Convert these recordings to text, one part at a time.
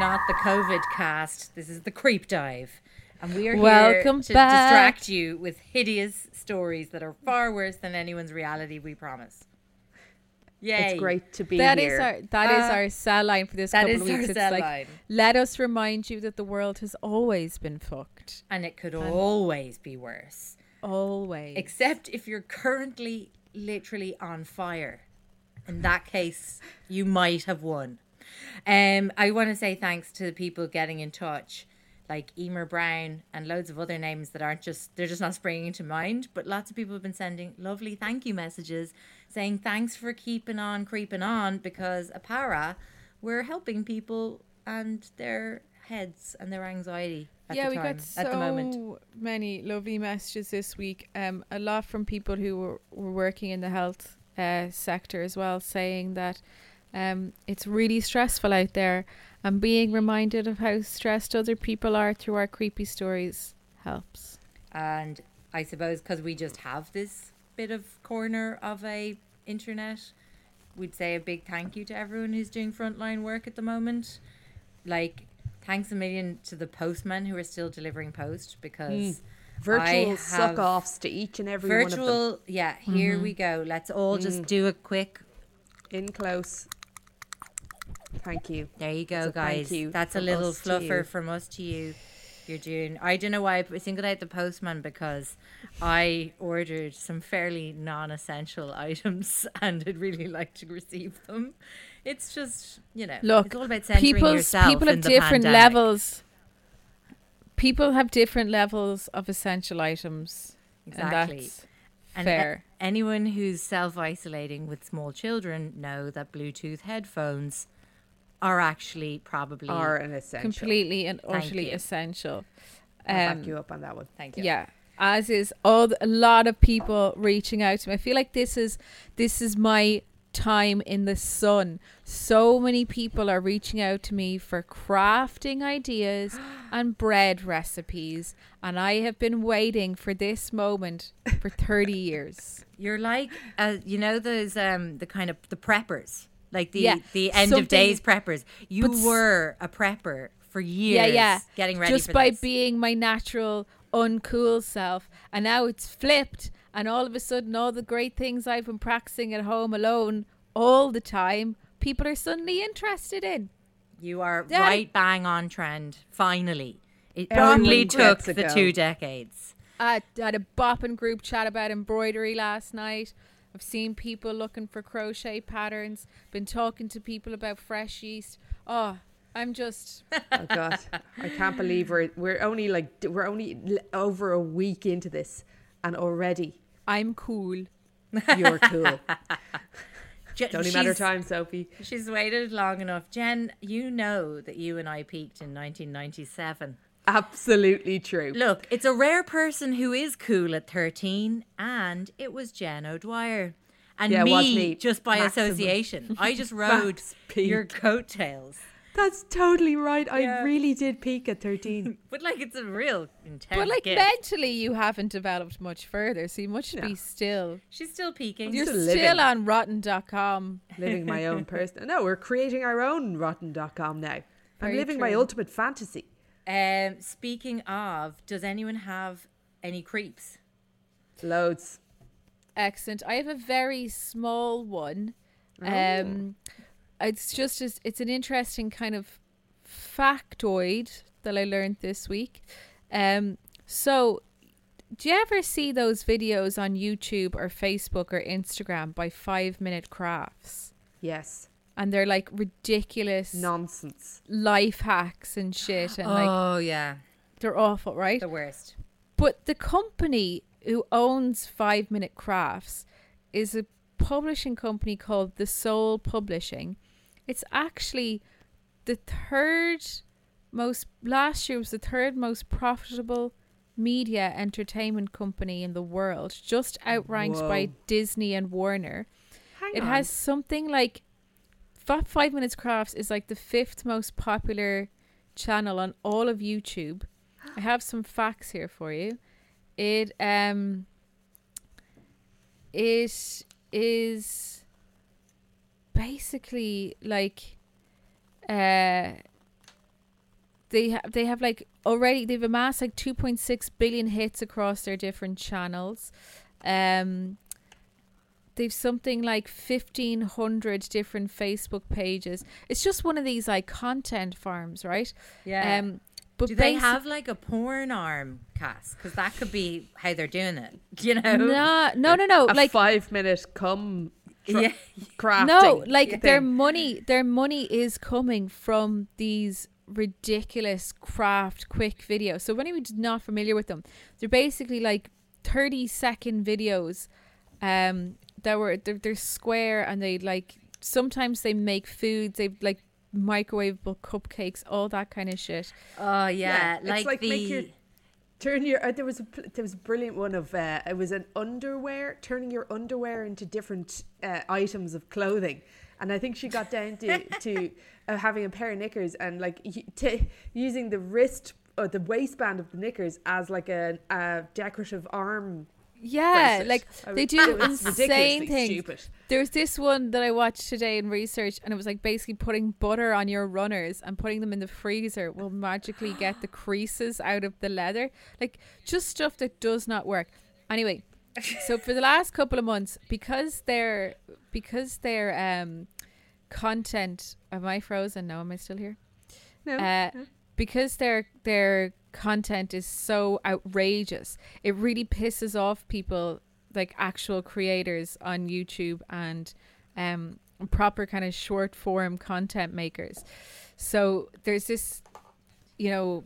Not the COVID cast. This is the creep dive. And we are Welcome here to back. distract you with hideous stories that are far worse than anyone's reality, we promise. Yay. It's great to be That is here. our that is Uh, our cell line for this that couple is of our weeks. It's cell like, line. let us remind you that the world has always been fucked. And it could always be worse. Always. Except if you're currently literally on fire. In that case, you might have won. Um, I want to say thanks to the people getting in touch, like Emer Brown and loads of other names that aren't just they're just not springing to mind. But lots of people have been sending lovely thank you messages saying thanks for keeping on creeping on because apara we're helping people and their heads and their anxiety at yeah, the we time, got so at the moment. many lovely messages this week. Um, a lot from people who were, were working in the health uh, sector as well, saying that um, it's really stressful out there, and being reminded of how stressed other people are through our creepy stories helps. and I suppose because we just have this bit of corner of a internet, we'd say a big thank you to everyone who's doing frontline work at the moment. Like, thanks a million to the postmen who are still delivering post because mm. I Virtual suck offs to each and every one of them. virtual. Yeah, here mm-hmm. we go. Let's all just mm. do a quick. In close. Thank you. There you go, It's a thank guys. you That's a little us fluffer from us to you. You're doing. I don't know why I singled out the postman because I ordered some fairly non-essential items and I'd really like to receive them. It's just you know, Look, it's all about centering people's yourself. people in have the different pandemic. levels. People have different levels of essential items. Exactly. And that's And a- fair. anyone who's self-isolating with small children know that Bluetooth headphones are actually probably Are an essential. completely and utterly essential. I'll Um, back you up on that one. Thank you. yeah, as is all the, a lot of people reaching out to me. I feel like this is this is my time in the sun. So many people are reaching out to me for crafting ideas and bread recipes, and I have been waiting for this moment for 30 years. You're like, uh, you know, those um, the kind of the preppers, like the Yeah, the end of days preppers. You but were a prepper for years. yeah, yeah. getting ready just for by this. being my natural uncool self, and now it's flipped, and all of a sudden, all the great things I've been practicing at home alone all the time, people are suddenly interested in. You are Daddy- right bang on trend. Finally, it Everyone only took the go. two decades. I had a bopping group chat about embroidery last night. I've seen people looking for crochet patterns. Been talking to people about fresh yeast. Oh, I'm just Oh God, I can't believe we're we're only like we're only over a week into this, and already I'm cool. you're cool. Je- It's only a matter of time, Sophie. She's waited long enough. Jen, you know that you and I peaked in 1997. Absolutely true. Look, it's a rare person who is cool at 13, and it was Jen O'Dwyer. And Yeah, it me, was me. just by Maximum. association. I just rode your coattails. That's totally right. Yeah. I really did peak at 13. But like, it's a real intense But like gift. mentally, you haven't developed much further, so you must No. be still. She's still peaking. You're still still, on rotten.com. living my own person. No, we're creating our own rotten.com now. I'm Very living my ultimate fantasy. Um, speaking of, does anyone have any creeps? Loads. Excellent. I have a very small one. Oh. Um, it's just as it's an interesting kind of factoid that I learned this week. Um, so do you ever see those videos on YouTube or Facebook or Instagram by five minute crafts? Yes. And they're like ridiculous Nonsense. life hacks and shit, and like oh, yeah. they're awful, right? The worst. But the company who owns Five Minute Crafts is a publishing company called The Soul Publishing. It's actually the third most, last year was the third most profitable media entertainment company in the world, just outranked by Disney and Warner. Hang It on. has something like Fa- Five Minutes Crafts is like the fifth most popular channel on all of YouTube. I have some facts here for you. It um it is basically like uh they have they have like already they've amassed like 2.6 billion hits across their different channels um they've something like 1500 different facebook pages it's just one of these like content farms right Yeah. um but Do they basi- have like a porn arm, cast Because that could be how they're doing it. You know? no no no no a like five minute come tra- Yeah. crafting. no like their money their money is coming from these ridiculous craft quick videos so if anyone's not familiar with them they're basically like 30 second videos um that were they're, they're square and they like sometimes they make foods they like microwavable cupcakes all that kind of shit Oh, yeah. it's like, like the. make your- Turn your uh, there was a there was a brilliant one of uh, it was an underwear turning your underwear into different uh, items of clothing, and I think she got down to to uh, having a pair of knickers and like y- t- using the wrist or the waistband of the knickers as like a, a decorative arm. Yeah like I they do was insane things Stupid. There's this one that I watched today in research, and it was like basically putting butter on your runners and putting them in the freezer will magically get the creases out of the leather. Like just stuff that does not work. Anyway, so for the last couple of months, because their because their um content am I frozen? No, am I still here? No, uh, because their their content is so outrageous, it really pisses off people like actual creators on YouTube and um proper kind of short form content makers. So there's this, you know,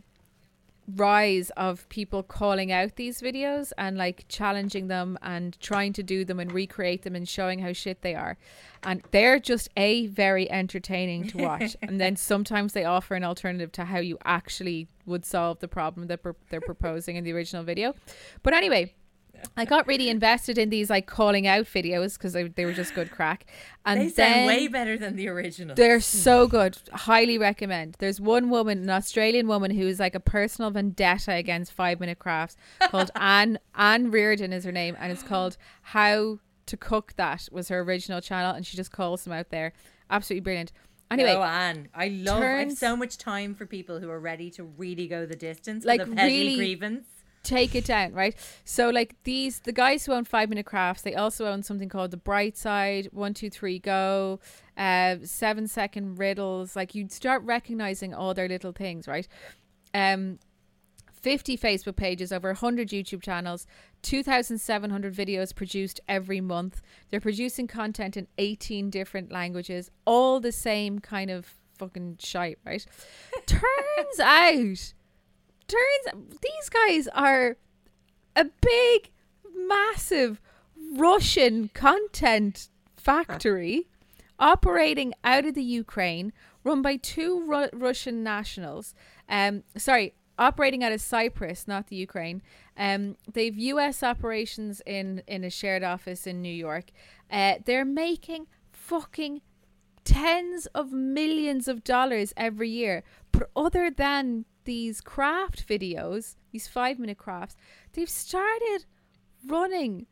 rise of people calling out these videos and like challenging them and trying to do them and recreate them and showing how shit they are. And they're just a very entertaining to watch. and then sometimes they offer an alternative to how you actually would solve the problem that pro- they're proposing in the original video. But anyway, I got really invested in these like calling out videos because they, they were just good crack. And they sound way better than the original. they're so good. Highly recommend. There's one woman, an Australian woman, who is like a personal vendetta against five minute crafts called Ann Ann Reardon is her name, and it's called How to Cook That was her original channel, and she just calls them out there. Absolutely brilliant. Anyway, oh, Ann, I love. I have so much time for people who are ready to really go the distance Like, with a petty really- grievance. Take it down, right? So like these the guys who own Five Minute Crafts, they also own something called the Bright Side, One Two Three Go, uh, Seven Second Riddles. Like you'd start recognizing all their little things, right? Um. 50 Facebook pages, over 100 YouTube channels, 2,700 videos produced every month. They're producing content in 18 different languages, all the same kind of fucking shite, right? Turns out turns these guys are a big massive russian content factory operating out of the Ukraine, run by two Ru- Russian nationals. Um, sorry, operating out of Cyprus, not the Ukraine. Um, they've U.S. operations in in a shared office in New York. Uh, they're making fucking tens of millions of dollars every year. But other than these craft videos, these five minute crafts, they've started running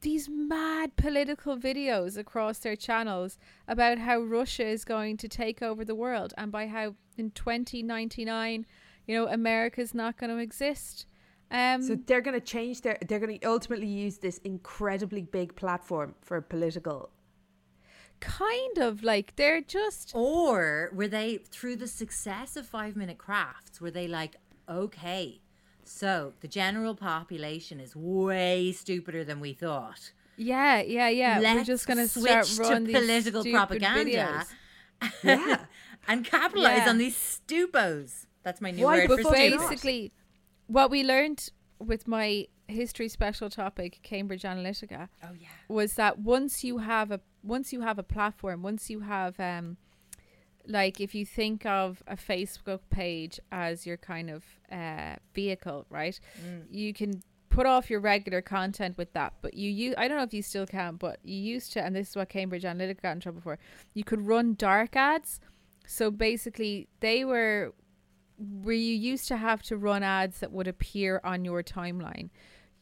these mad political videos across their channels about how Russia is going to take over the world and by how in 2099, you know, America's not going to exist. Um, So they're going to change their. They're going to ultimately use this incredibly big platform for political. Kind of like they're just Or were they through the success of five minute crafts? Were they like, okay, so the general population is way stupider than we thought. yeah, yeah, yeah. We're Let's just gonna switch to these political propaganda. Yeah. and capitalize Yeah. on these stupos. That's my new Why word for But they stupid. basically, what we learned with my history special topic, Cambridge Analytica, Oh yeah. was that once you have a once you have a platform, once you have um, like if you think of a Facebook page as your kind of uh, vehicle, right? You can put off your regular content with that, but you use I don't know if you still can, but you used to, and this is what Cambridge Analytica got in trouble for. You could run dark ads. So basically, they were where you used to have to run ads that would appear on your timeline.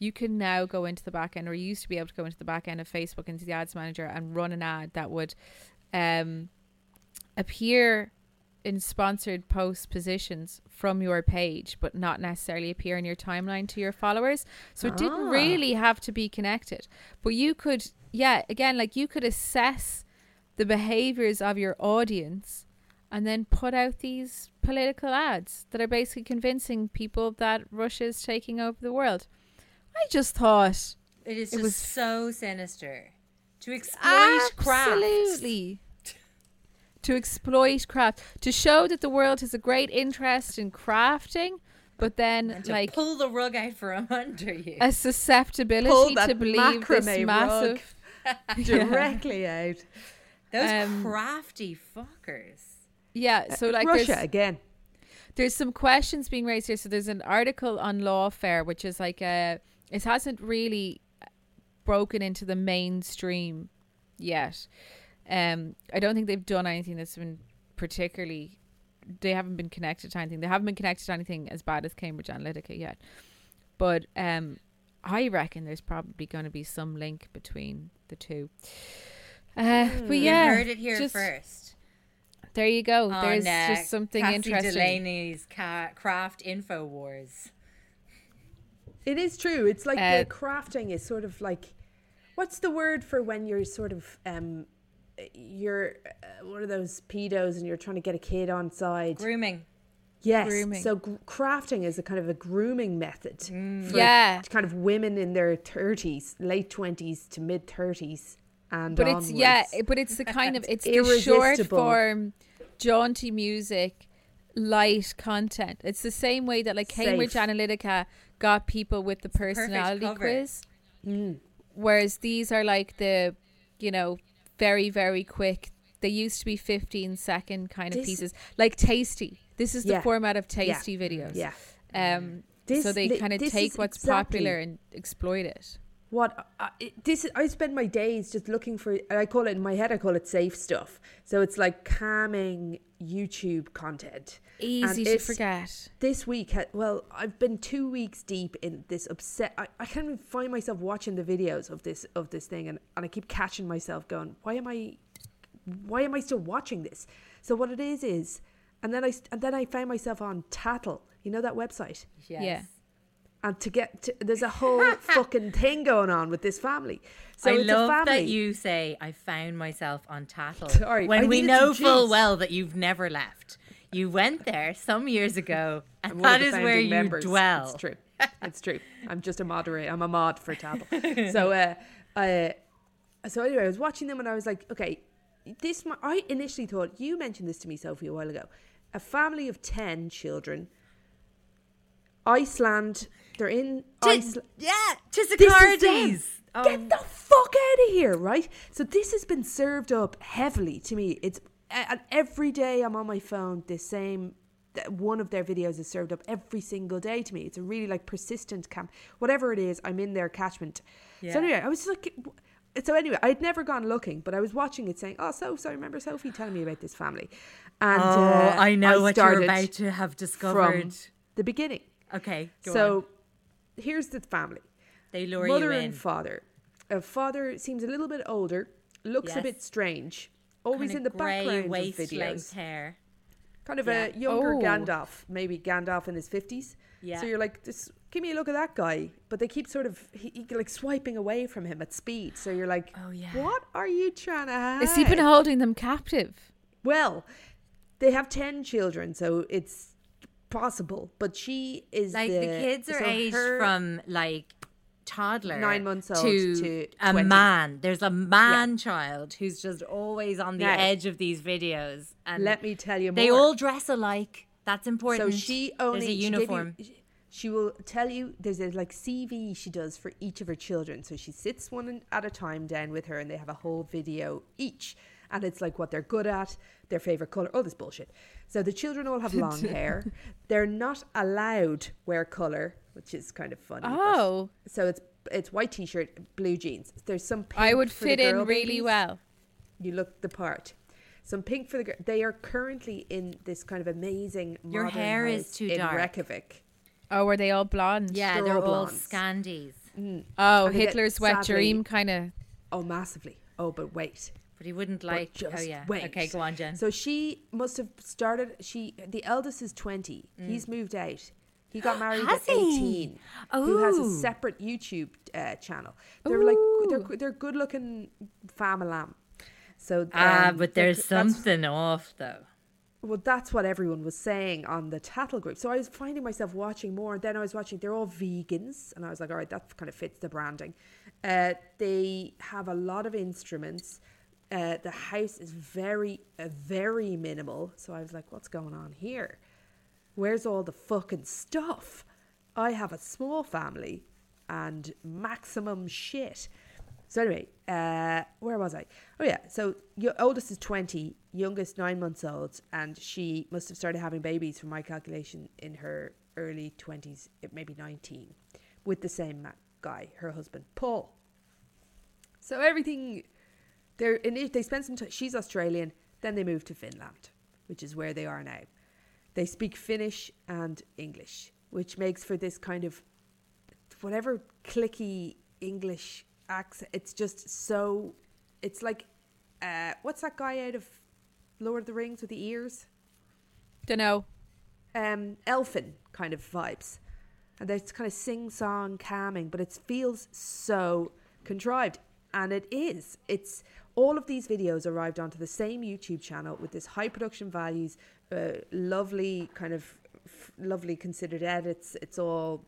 You can now go into the back end, or you used to be able to go into the back end of Facebook into the ads manager and run an ad that would um, appear in sponsored post positions from your page, but not necessarily appear in your timeline to your followers. So it didn't Ah. really have to be connected. But you could, yeah, again, like you could assess the behaviors of your audience and then put out these political ads that are basically convincing people that Russia is taking over the world. I just thought It is It just was- so sinister to exploit craft. absolutely to exploit craft to show that the world has a great interest in crafting, but then and to like pull the rug out from under you. a susceptibility Pull to believe this massive. directly out. Those um, crafty fuckers. Yeah, so like Russia there's, again. there's some questions being raised here. So there's an article on Lawfare, which is like a it hasn't really broken into the mainstream yet. Um, I don't think they've done anything that's been particularly. They haven't been connected to anything. They haven't been connected to anything as bad as Cambridge Analytica yet. But um, I reckon there's probably going to be some link between the two. Uh, but You yeah, heard it here just- first. There you go. on, There's uh, just something Cassie interesting. Delaney's ca- craft info wars. It is true. It's like Uh, the crafting is sort of like, what's the word for when you're sort of um, you're uh, one of those pedos and you're trying to get a kid on side. Grooming. yes. Grooming. So gr- crafting is a kind of a grooming method. Mm. for Yeah. Kind of women in their thirties, late twenties to mid thirties, and but it's yeah, but it's the kind of it's the short form, jaunty music, light content. It's the same way that like Cambridge Safe. Analytica got people with the personality quiz, Mm. whereas these are like the, you know, very very quick. They used to be 15 second kind of pieces, like Tasty. This is the Yeah. format of Yeah. Tasty videos. yeah. Um. This- so they kind of take what's exactly- popular and exploit it. What I, it- this I spend my days just looking for. I call it in my head. I call it safe stuff. So it's like calming YouTube content. Easy And to forget. This week, well, I've been two weeks deep in this upset. I, I can't even find myself watching the videos of this of this thing, and, and I keep catching myself going, "Why am I, why am I still watching this?" So what it is is, and then I and then I found myself on Tattle. You know that website Yes. Yeah. And to get to, there's a whole fucking thing going on with this family. So I love family. that you say I found myself on Tattle Sorry, I when we know full well that you've never left. You went there some years ago, and I'm one of that is where you members. dwell. It's true. It's true. I'm just a moderator. I'm a mod for Tattle. so, uh, uh, so anyway, I was watching them and I was like, okay, this. I initially thought you mentioned this to me, Sophie, a while ago. A family of ten children. Iceland. They're in Ti- Iceland. yeah, is Tisacardies. Get the fuck out of here, right? So this has been served up heavily to me. It's and every day I'm on my phone. The same one of their videos is served up every single day to me. It's a really like persistent camp. Whatever it is, I'm in their catchment. Yeah. So anyway, I was like. w- So anyway, I'd never gone looking, but I was watching it, saying, "Oh, so so." I remember Sophie telling me about this family, and Oh, uh, I know what you're about to have discovered. from the beginning. okay, go so on. Here's the family: they lure mother you in. and father. A father seems a little bit older, looks a bit strange, always Kinda in the grey background of waist length videos. hair. Kind of Yeah. a younger Oh. Gandalf, maybe Gandalf in his fifties. Yeah. So you're like, just give me a look at that guy, but they keep sort of he, he- like swiping away from him at speed. So you're like, Oh, yeah. what are you trying to hide? Is he been holding them captive? Well, they have ten children, so it's possible. But she is Like the, kids are so aged from like toddler Nine months old to, to a 20. man. There's a man child who's just always on the edge of these videos. And Let me tell you more. they all dress alike. That's important. So she only There's a she you- uniform. she will tell you there's a like CV she does for each of her children. So she sits one at a time down with her, and they have a whole video each, and it's like what they're good at, their favorite color, all this bullshit. So the children all have long hair. They're not allowed wear color, which is kind of funny. but- Oh. so it's it's white t-shirt, blue jeans. There's some. Pink I would for the fit in really babies. well. You look the part. Some pink for the girl. They are currently in this kind of amazing. Your modern hair is too in dark. Reykjavik. Oh, are they all blonde? yeah, they're they're, all all blondes. scandies. Mm. Oh, And they get Hitler's wet sadly- dream kind of. Oh, massively. Oh, but wait. But he wouldn't like. just oh yeah. wait. Okay, go on, Jen. So she must have started. She the eldest is twenty. He's moved out. He got married Mm. At he? eighteen. Who has a separate YouTube uh, channel? They're like they're they're good looking family. So ah, um, but there's something off though. Well, that's what everyone was saying on the Tattle group. So I was finding myself watching more. And then I was watching, they're all vegans. And I was like, all right, that kind of fits the branding. Uh, they have a lot of instruments. Uh, the house is very, uh, very minimal. So I was like, what's going on here? Where's all the fucking stuff? I have a small family and maximum shit. So anyway, uh, where was I? Oh yeah, so your oldest is twenty, youngest nine months old, and she must have started having babies, from my calculation, in her early twenties, maybe nineteen, with the same guy, her husband, Paul. So everything, they're in it, they spend some time. She's Australian, then they move to Finland, which is where they are now. They speak Finnish and English, which makes for this kind of whatever clicky English accent. It's just so. It's like, uh, what's that guy out of Lord of the Rings with the ears? Don't know. Um, elfin kind of vibes, and it's kind of sing song, calming, but it feels so contrived, and it is. It's all of these videos arrived onto the same YouTube channel with this high production values, uh, lovely kind of f- lovely considered edits. It's all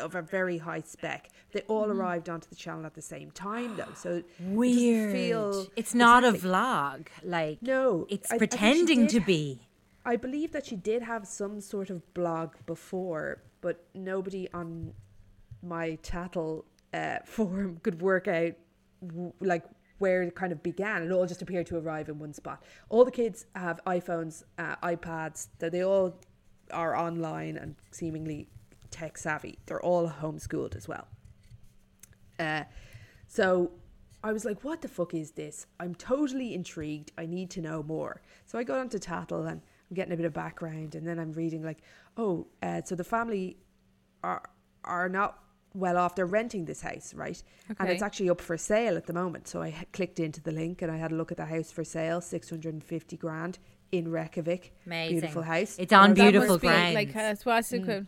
of a very high spec. They all arrived onto the channel at the same time, though. So it Weird. feel it's not exactly- a vlog. Like No, it's I- I pretending to be. I believe that she did have some sort of blog before, but nobody on my tattle uh, forum could work out w- like where it kind of began. It all just appeared to arrive in one spot. All the kids have iPhones, uh, iPads. They all are online and seemingly tech savvy. They're all homeschooled as well. Uh, so I was like, what the fuck is this? I'm totally intrigued. I need to know more. So I got onto Tattle and I'm getting a bit of background and then I'm reading like, oh, uh, so the family are are not well off. They're renting this house, right? And it's actually up for sale at the moment. So I clicked into the link and I had a look at the house for sale, 650 grand in Reykjavik. Amazing. Beautiful house. It's on And I was That beautiful grounds. Like, uh, what's Mm.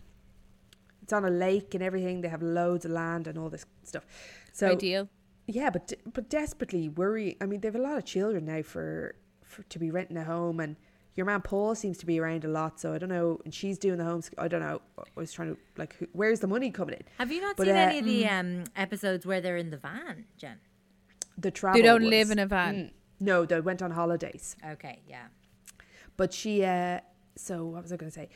It's on a lake and everything. They have loads of land and all this stuff. So Ideal. Yeah, but but desperately worry. I mean, they have a lot of children now for, for to be renting a home, and your man Paul seems to be around a lot. So I don't know, and she's doing the homes. I don't know. I was trying to like, who, where's the money coming in? Have you not But, seen uh, any of the um, episodes where they're in the van, Jen? The travel. They don't was- live in a van. Mm, no, they went on holidays. Okay, yeah. But she, uh, so what was I going to say?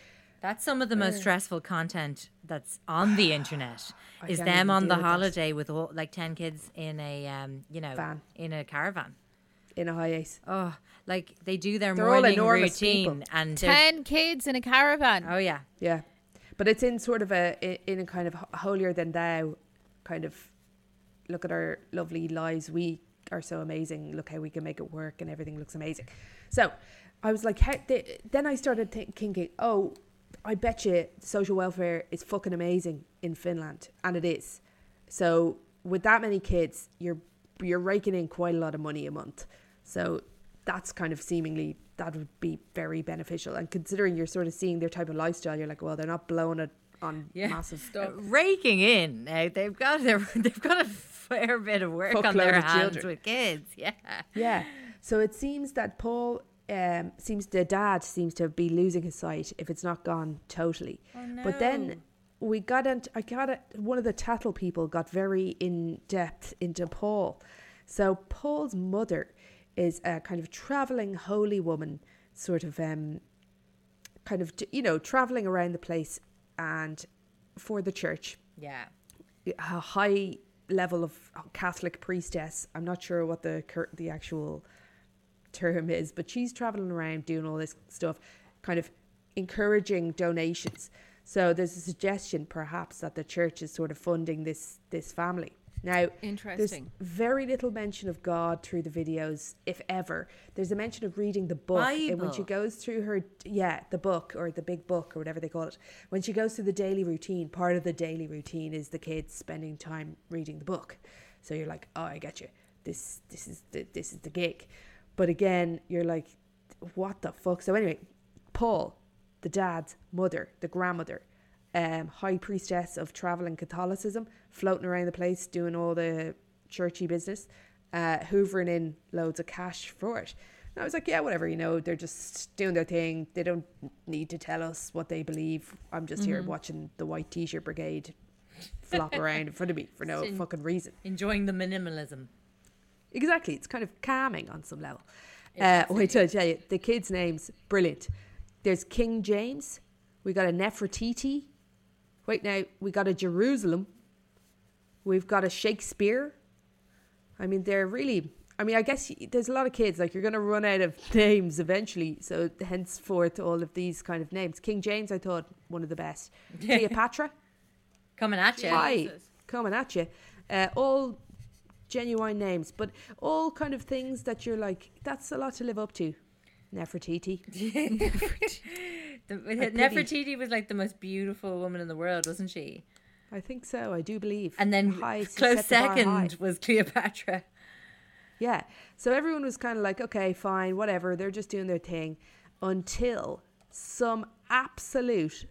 That's some of the most stressful content that's on the internet. Is them on deal the with that. holiday with all, like ten kids in a um, you know, Van. in a caravan. In a high ace. Oh, like they do their They're morning enormous routine people. and Ten kids in a caravan. oh yeah, Yeah, but it's in sort of a in a kind of holier than thou kind of look at our lovely lives. We are so amazing. Look how we can make it work, and everything looks amazing. So I was like, how, they, then I started think, thinking, oh, I bet you social welfare is fucking amazing in Finland, and it is. So with that many kids, you're you're raking in quite a lot of money a month. So that's kind of seemingly that would be very beneficial. And considering you're sort of seeing their type of lifestyle, you're like, well, they're not blowing it on yeah. massive Uh, raking in. Now they've got their, they've got a fair bit of work on Fuckload their hands children. with kids. Yeah. Yeah. So it seems that Paul um, seems the dad seems to be losing his sight if it's not gone totally. But no. then we got into I got. One of the tattle people got very in depth into Paul. So Paul's mother is a kind of traveling holy woman, sort of um, kind of you know traveling around the place and for the church Yeah. a high level of Catholic priestess. I'm not sure what the cur- the actual term is, but she's traveling around doing all this stuff, kind of encouraging donations. So there's a suggestion, perhaps, that the church is sort of funding this this family. Now, Interesting. There's very little mention of God through the videos, if ever. There's a mention of reading the book, and when she goes through her yeah the book or the big book or whatever they call it. When she goes through the daily routine part of the daily routine is the kids spending time reading the book. So you're like oh i get you. This this is the this is the gig. But again you're like what the fuck? So anyway paul the dad's mother the grandmother um high priestess of traveling catholicism floating around the place doing all the churchy business uh hoovering in loads of cash for it and I was like, yeah, whatever, you know, they're just doing their thing. They don't need to tell us what they believe. I'm just here watching the white t shirt brigade flop around in front of me for no Sin- fucking reason. Enjoying the minimalism. Exactly. It's kind of calming on some level. Uh, wait till I tell you, the kids' names, brilliant. There's King James. We got a Nefertiti. Wait now, we got a Jerusalem. We've got a Shakespeare. I mean, they're really. I mean, I guess there's a lot of kids. Like you're going to run out of names eventually. So henceforth, all of these kind of names. King James, I thought one of the best. Cleopatra. Coming at you. Hi, coming at you. Uh, all genuine names, but all kind of things that you're like, that's a lot to live up to. Nefertiti. The. Nefertiti was like the most beautiful woman in the world, wasn't she? I think so. I do believe. And then High, close set high. second was Cleopatra. Yeah. So everyone was kind of like, okay, fine, whatever. They're just doing their thing until some absolute,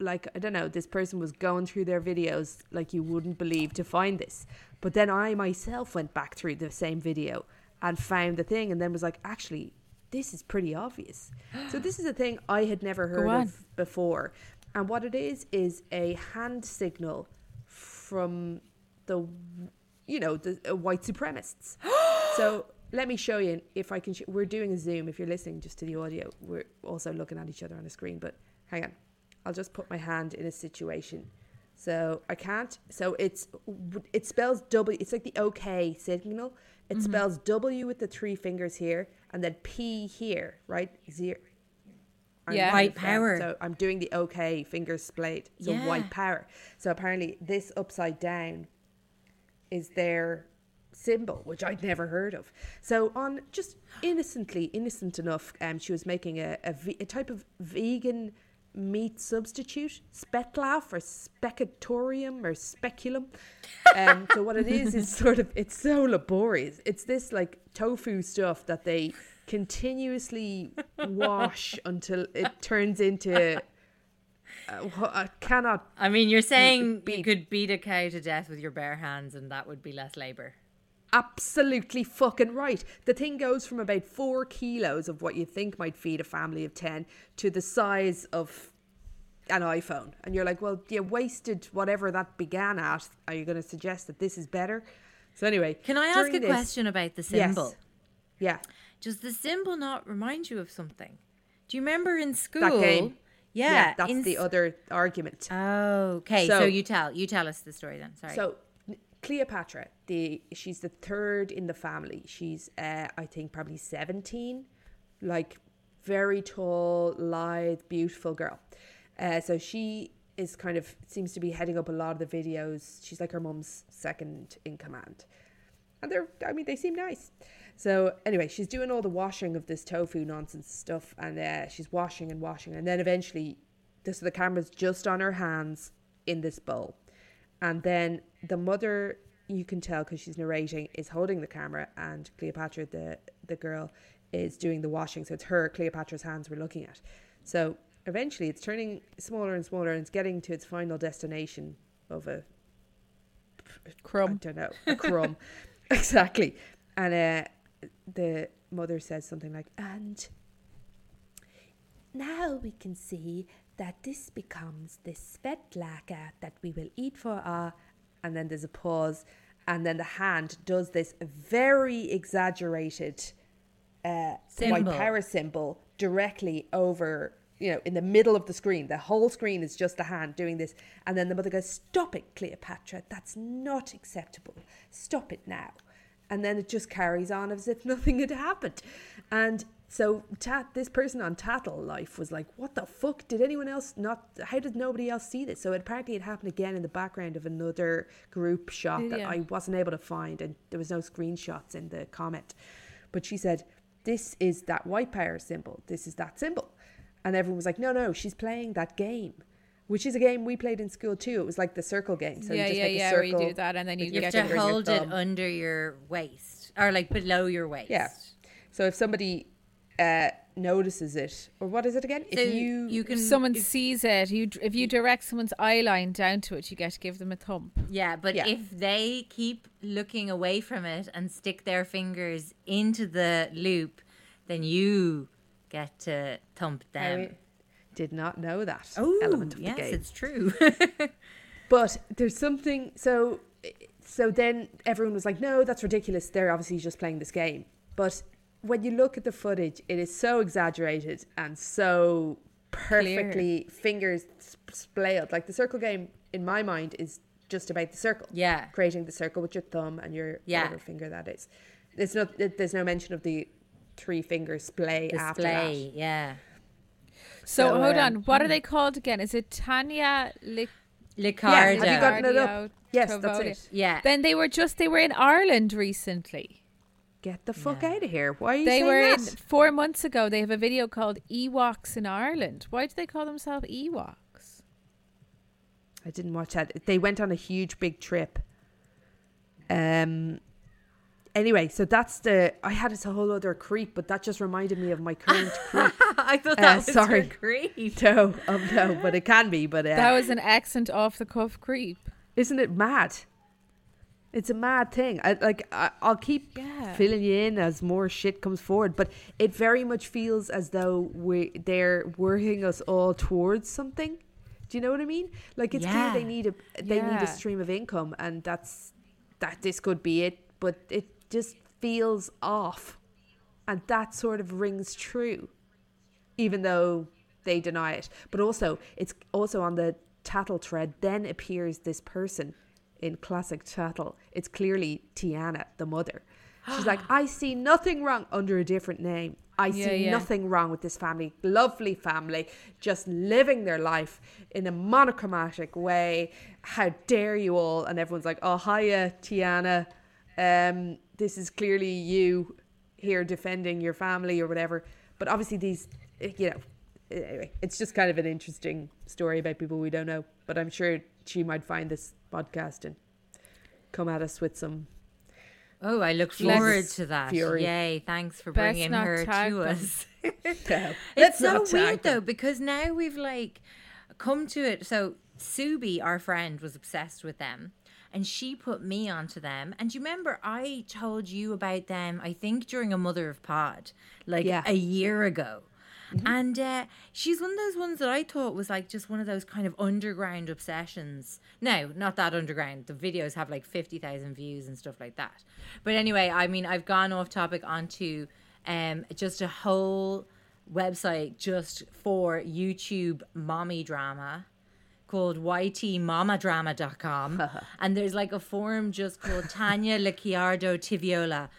like, I don't know, this person was going through their videos like you wouldn't believe to find this. But then I myself went back through the same video and found the thing and then was like, actually, this is pretty obvious. So this is a thing I had never heard of before. And what it is, is a hand signal from the you know, the uh, white supremacists. so let me show you if I can. Sh- we're doing a Zoom. If you're listening just to the audio, we're also looking at each other on the screen. But hang on, I'll just put my hand in a situation. So I can't. So it's it spells W. It's like the OK signal. It spells W with the three fingers here, and then P here, right? Zero. I'm Yeah. White power. So I'm doing the OK fingers splayed. So Yeah. white power. So apparently this upside down is their symbol, which I'd never heard of. So on just innocently, innocent enough, um, she was making a, a, a type of vegan meat substitute, spetlaf or specatorium or speculum. Um, so what it is is sort of it's so laborious. It's this like tofu stuff that they continuously wash until it turns into. Uh, I cannot I mean, you're saying you could beat a cow to death with your bare hands and that would be less labor. Absolutely fucking right. The thing goes from about four kilos of what you think might feed a family of 10 to the size of an iPhone. And you're like, well, you wasted whatever that began at. Are you going to suggest that this is better? So, anyway. Can I ask a this- question about the symbol? Yes. Yeah. Does the symbol not remind you of something? Do you remember in school? That game. Yeah, that's the other argument. Oh, okay, so, So- you tell you tell us the story then. Sorry. So Cleopatra, the she's the third in the family. She's uh, I think probably seventeen, like very tall, lithe, beautiful girl. Uh, so she is kind of seems to be heading up a lot of the videos. She's like her mum's second in command, and they're I mean they seem nice. So anyway, she's doing all the washing of this tofu nonsense stuff, and uh, she's washing and washing, and then eventually, this the camera's just on her hands in this bowl, and then the mother you can tell because she's narrating is holding the camera, and Cleopatra the the girl is doing the washing. So it's her Cleopatra's hands we're looking at. So eventually, it's turning smaller and smaller, and it's getting to its final destination of a Crumb. I don't know, a crumb. exactly. And uh, the mother says something like, and now we can see that this becomes the svetlaka that we will eat for our. And then there's a pause, and then the hand does this very exaggerated uh, white Symbol. power symbol directly over, you know, in the middle of the screen. The whole screen is just the hand doing this. And then the mother goes, Stop it, Cleopatra. That's not acceptable. Stop it now. And then it just carries on as if nothing had happened. And so Tat, this person on Tattle Life was like, What the fuck? Did anyone else not? How did nobody else see this? So it, apparently it happened again in the background of another group shot that Yeah. I wasn't able to find. And there was no screenshots in the comment. But she said, This is that white power symbol. This is that symbol. And everyone was like, No, no, she's playing that game. Which is a game we played in school too. It was like the circle game. So yeah, you just yeah, make a yeah. circle. Where you do that, and then you, you get have to finger and your hold it under your waist or like below your waist. Yeah. So if somebody uh, notices it, or what is it again? So if you you can If someone sees it, you if you direct someone's eye line down to it, you get to give them a thump. Yeah, but Yeah. if they keep looking away from it and stick their fingers into the loop, then you get to thump them. I did not know that oh, element of yes, the game. it's true. But there's something so so then everyone was like, no, that's ridiculous. They're obviously just playing this game. But when you look at the footage, it is so exaggerated and so perfectly fingers sp- splayed. Like the circle game, in my mind, is just about the circle. Yeah. creating the circle with your thumb and your Yeah. whatever finger that is. There's no there's no mention of the three finger splay after that. Yeah. So, So, hold um, on, what are they called again? Is it Tanya Lic- Licciardo. have you gotten it up? Cardio Yes, that's it. Yeah. Then they were just they were in Ireland recently. Get the fuck out of here! Why are you They saying were in that? four months ago. They have a video called Ewoks in Ireland. Why do they call themselves Ewoks? I didn't watch that. They went on a huge big trip. Um. Anyway, so that's the. I had a whole other creep, but that just reminded me of my current creep. I thought Uh, was sorry. creep. No, um, no, but it can be. But uh, That was an accent off the cuff creep. isn't it mad? It's a mad thing. I like. I, I'll keep Yeah. filling you in as more shit comes forward, but it very much feels as though we they're working us all towards something. Do you know what I mean? Like it's Yeah. clear they need a they need a stream of income, and that's that. This could be it, but it just feels off, and that sort of rings true, even though they deny it. But also, it's also on the tattle thread. Then appears this person in classic tattle. It's clearly Tiana, the mother. She's like, I see nothing wrong under a different name. I Yeah, see yeah. nothing wrong with this family. Lovely family, just living their life in a monochromatic way. How dare you all? And everyone's like, Oh, hiya, Tiana. Um, this is clearly you here defending your family or whatever. But obviously, these, eh, you know, anyway, it's just kind of an interesting story about people we don't know. But I'm sure she might find this podcast and come at us with some. Oh, I look forward to that. fury. Yay, thanks for Best bringing her to them. us. Yeah. It's so weird though because now we've like come to it. So Subi, our friend, was obsessed with them, and she put me onto them. And you remember I told you about them? I think during a Mother of Pod, like Yeah. a year ago. And uh, she's one of those ones that I thought was like just one of those kind of underground obsessions. No, not that underground. The videos have like 50,000 views and stuff like that. But anyway, I mean, I've gone off topic onto um, just a whole website just for YouTube mommy drama called ytmamadrama.com. and there's like a forum just called Tanya Licciardo Tiviola,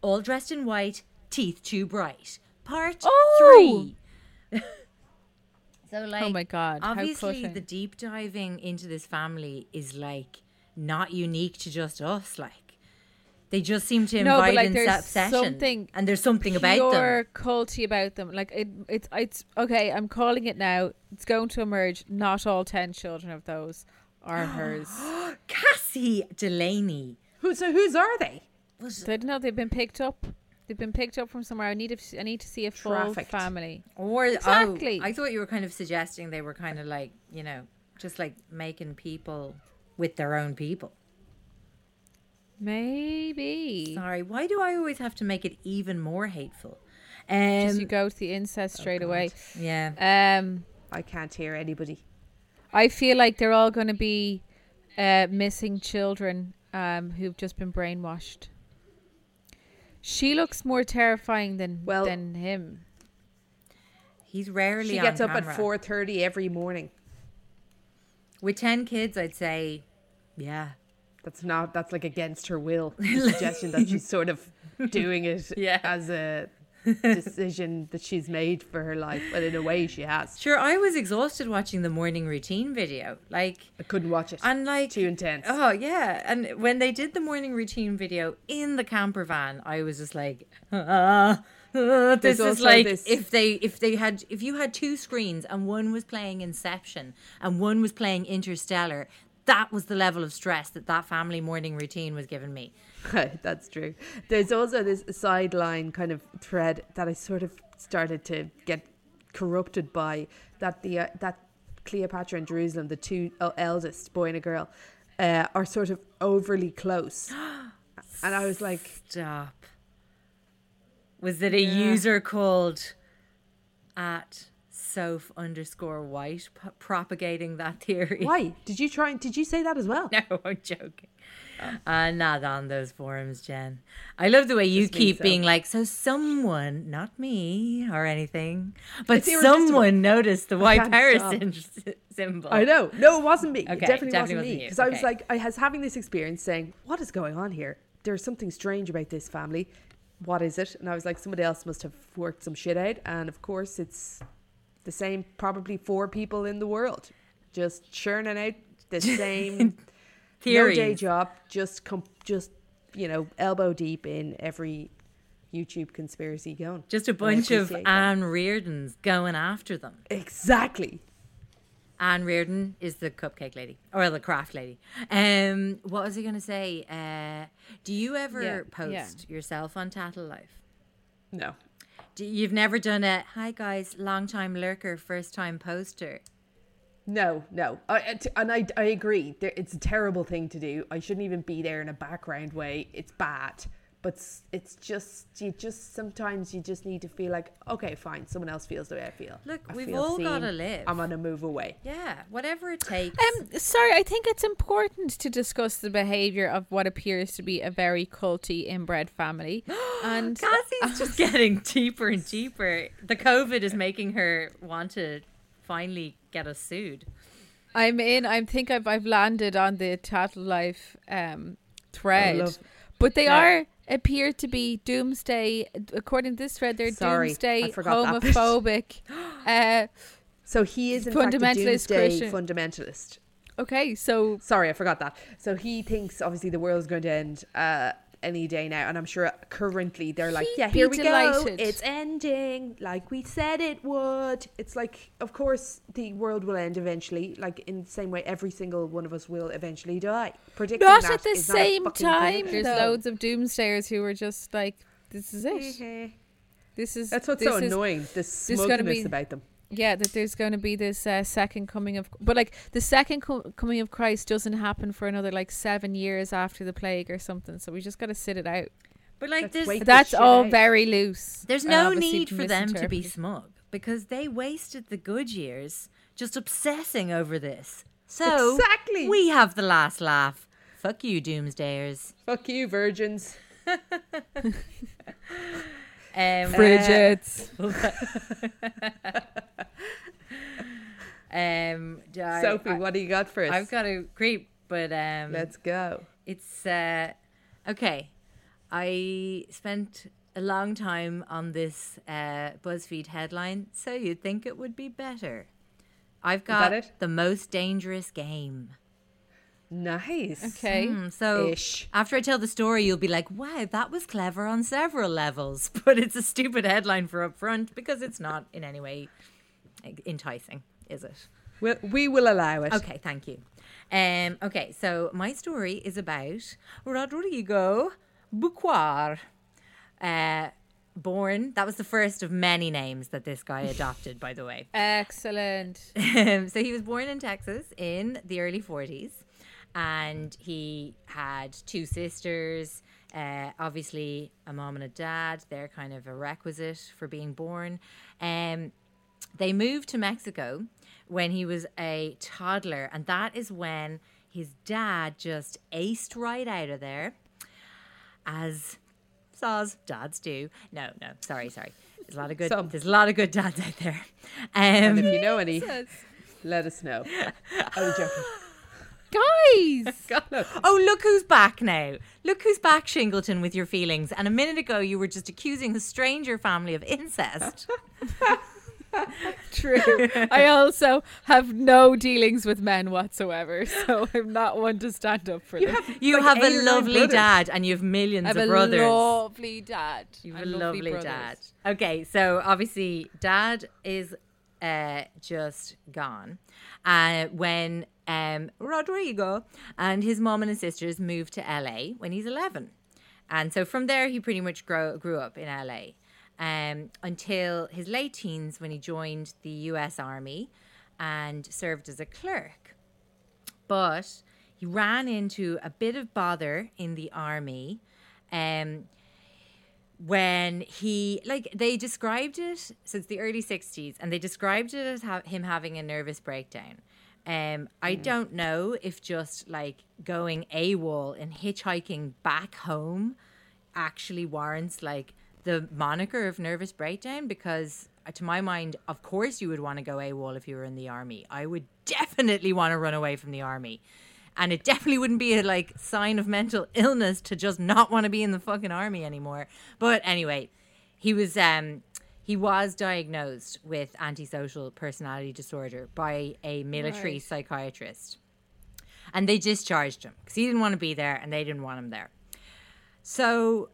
all dressed in white, teeth too bright. Part Oh! three. so like Oh my God, obviously cutting. the deep diving into this family is like not unique to just us like they just seem to No, but, invite like, in there's obsession something and there's something about them pure culty about them. Like it, it's it's okay. I'm calling it now. It's going to emerge. Not all ten children of those are hers. Cassie Delaney Who, so whose are they? was I don't know. They've been picked up. They've been picked up from somewhere. I need to. I need to see a full Trafficked. family. or Exactly. oh, I thought you were kind of suggesting they were kind of like you know just like making people with their own people Maybe. sorry why do I always have to make it even more hateful um Just you go to the incest straight away. yeah Um, I can't hear anybody. I feel like they're all going to be uh, missing children um, who've just been brainwashed. She looks more terrifying than Well- than him. he's rarely She on gets up at camera. four thirty every morning. with 10 kids I'd say yeah That's not. That's like against her will. The suggestion that she's sort of doing it Yeah. as a decision that she's made for her life, but in a way she has. Sure, I was exhausted watching the morning routine video. Like, I couldn't watch it. and like, Too intense. Oh yeah, and when they did the morning routine video in the camper van, I was just like, ah, ah, this There's is like this- if they if they had if you had two screens and one was playing Inception and one was playing Interstellar. That was the level of stress that that family morning routine was giving me. That's true. There's also this sideline kind of thread that I sort of started to get corrupted by that the uh, that Cleopatra and Jerusalem, the two uh, eldest boy and a girl, uh, are sort of overly close, and I was like, Stop. Was it a user called at soph underscore white p- propagating that theory? "Why did you try? and Did you say that as well?" No, I'm joking. Uh, not on those forums, Jen. I love the way you keep so. being like, so someone, not me or anything, but someone noticed the white Paris symbol. I know. No, it wasn't me. Okay, it definitely, definitely wasn't, me. Because I was like, I was having this experience saying, what is going on here? There's something strange about this family. What is it? And I was like, somebody else must have worked some shit out. And of course, it's the same, probably four people in the world, just churning out the same no day job, just com- just you know, elbow deep in every YouTube conspiracy going. Just a bunch of that. Ann Reardons going after them. exactly. Ann Reardon is the cupcake lady or the craft lady. Um, what was I going to say? Uh, do you ever Yeah, post yeah. yourself on Tattle Life? No. Do, you've never done a hi guys, long time lurker, first time poster. No, no, I, and I, I agree. It's a terrible thing to do. I shouldn't even be there in a background way. It's bad, but s- it's just you just sometimes you just need to feel like okay, fine, someone else feels the way I feel. Look, I we've feel all gotta live. I'm gonna move away. Yeah, whatever it takes. Um, sorry, I think it's important to discuss the behavior of what appears to be a very culty inbred family. and Cassie's just getting deeper and deeper. The COVID is making her want to finally get us sued. I'm in. I think I've I've landed on the Tattle Life um, thread, love- but they Yeah. are appear to be doomsday. According to this thread, they're Sorry, doomsday forgot that bit. homophobic. uh, So he is in fact a Fundamentalist doomsday Christian. fundamentalist. okay, so Sorry, I forgot that. So he thinks obviously the world's going to end uh, any day now, and I'm sure currently they're like, He'd yeah, here we go, it's ending, like we said it would. It's like, of course, the world will end eventually. Like in the same way, every single one of us will eventually die. Predicting not that at the is not same fucking time. There's No. loads of doomsayers who are just like, "This is it. Mhm. This is That's what's this so is- annoying. The is gonna smugness be- about them. Yeah, that there's going to be this uh, second coming of, but like the second co- coming of Christ doesn't happen for another like seven years after the plague or something. So we just got to sit it out. But like, Let's there's. This That's shit all out. very loose. there's no obviously need for them to be smug because they wasted the good years just obsessing over this. So Exactly. we have the last laugh. Fuck you, doomsdayers. Fuck you, virgins. Um, Frigates. um, d- I- Sophie, I, what do you got for us? I've got a creep, but um, Let's go. It's uh, okay. I spent a long time on this uh, BuzzFeed headline, so you'd think it would be better. I've got it? the most dangerous game. Nice. Okay. Hmm, so Ish. after I tell the story, you'll be like, "Wow, that was clever on several levels." But it's a stupid headline for upfront because it's not in any way enticing, is it? We'll, we will allow it. Okay, thank you. Um, okay, so my story is about Rodrigo Buquor. Uh, born, that was the first of many names that this guy adopted, by the way. Excellent. Um, so he was born in Texas in the early 40s and he had two sisters. Uh, obviously, a mom and a dad. They're kind of a requisite for being born. Um, they moved to Mexico when he was a toddler, and that is when his dad just aced right out of there, as saws dads do. No, no, sorry, sorry. There's a lot of good. Some. There's a lot of good dads out there. And Um, if you know any, let us know. I was joking. Guys. oh, look who's back now. Look who's back, Shingleton, with your feelings. And a minute ago, you were just accusing a stranger family of incest. True. I also have no dealings with men whatsoever, so I'm not one to stand up for them. You Like have a lovely brothers. dad, and you have millions I have of a brothers. lovely dad. You have and a lovely brothers. dad. Okay, so obviously, dad is uh, just gone. Uh, when um, Rodrigo and his mom and his sisters moved to LA when he's 11. And so from there, he pretty much grow, grew up in LA um, until his late teens when he joined the US Army and served as a clerk. But he ran into a bit of bother in the army. Um, when he like they described it since the early 60s and they described it as ha- him having a nervous breakdown um i don't know if just like going AWOL and hitchhiking back home actually warrants like the moniker of nervous breakdown because uh, to my mind of course you would want to go AWOL if you were in the army i would definitely want to run away from the army and it definitely wouldn't be a like sign of mental illness to just not want to be in the fucking army anymore. But anyway, he was um he was diagnosed with antisocial personality disorder by a military Right. psychiatrist. And they discharged him because he didn't want to be there and they didn't want him there. So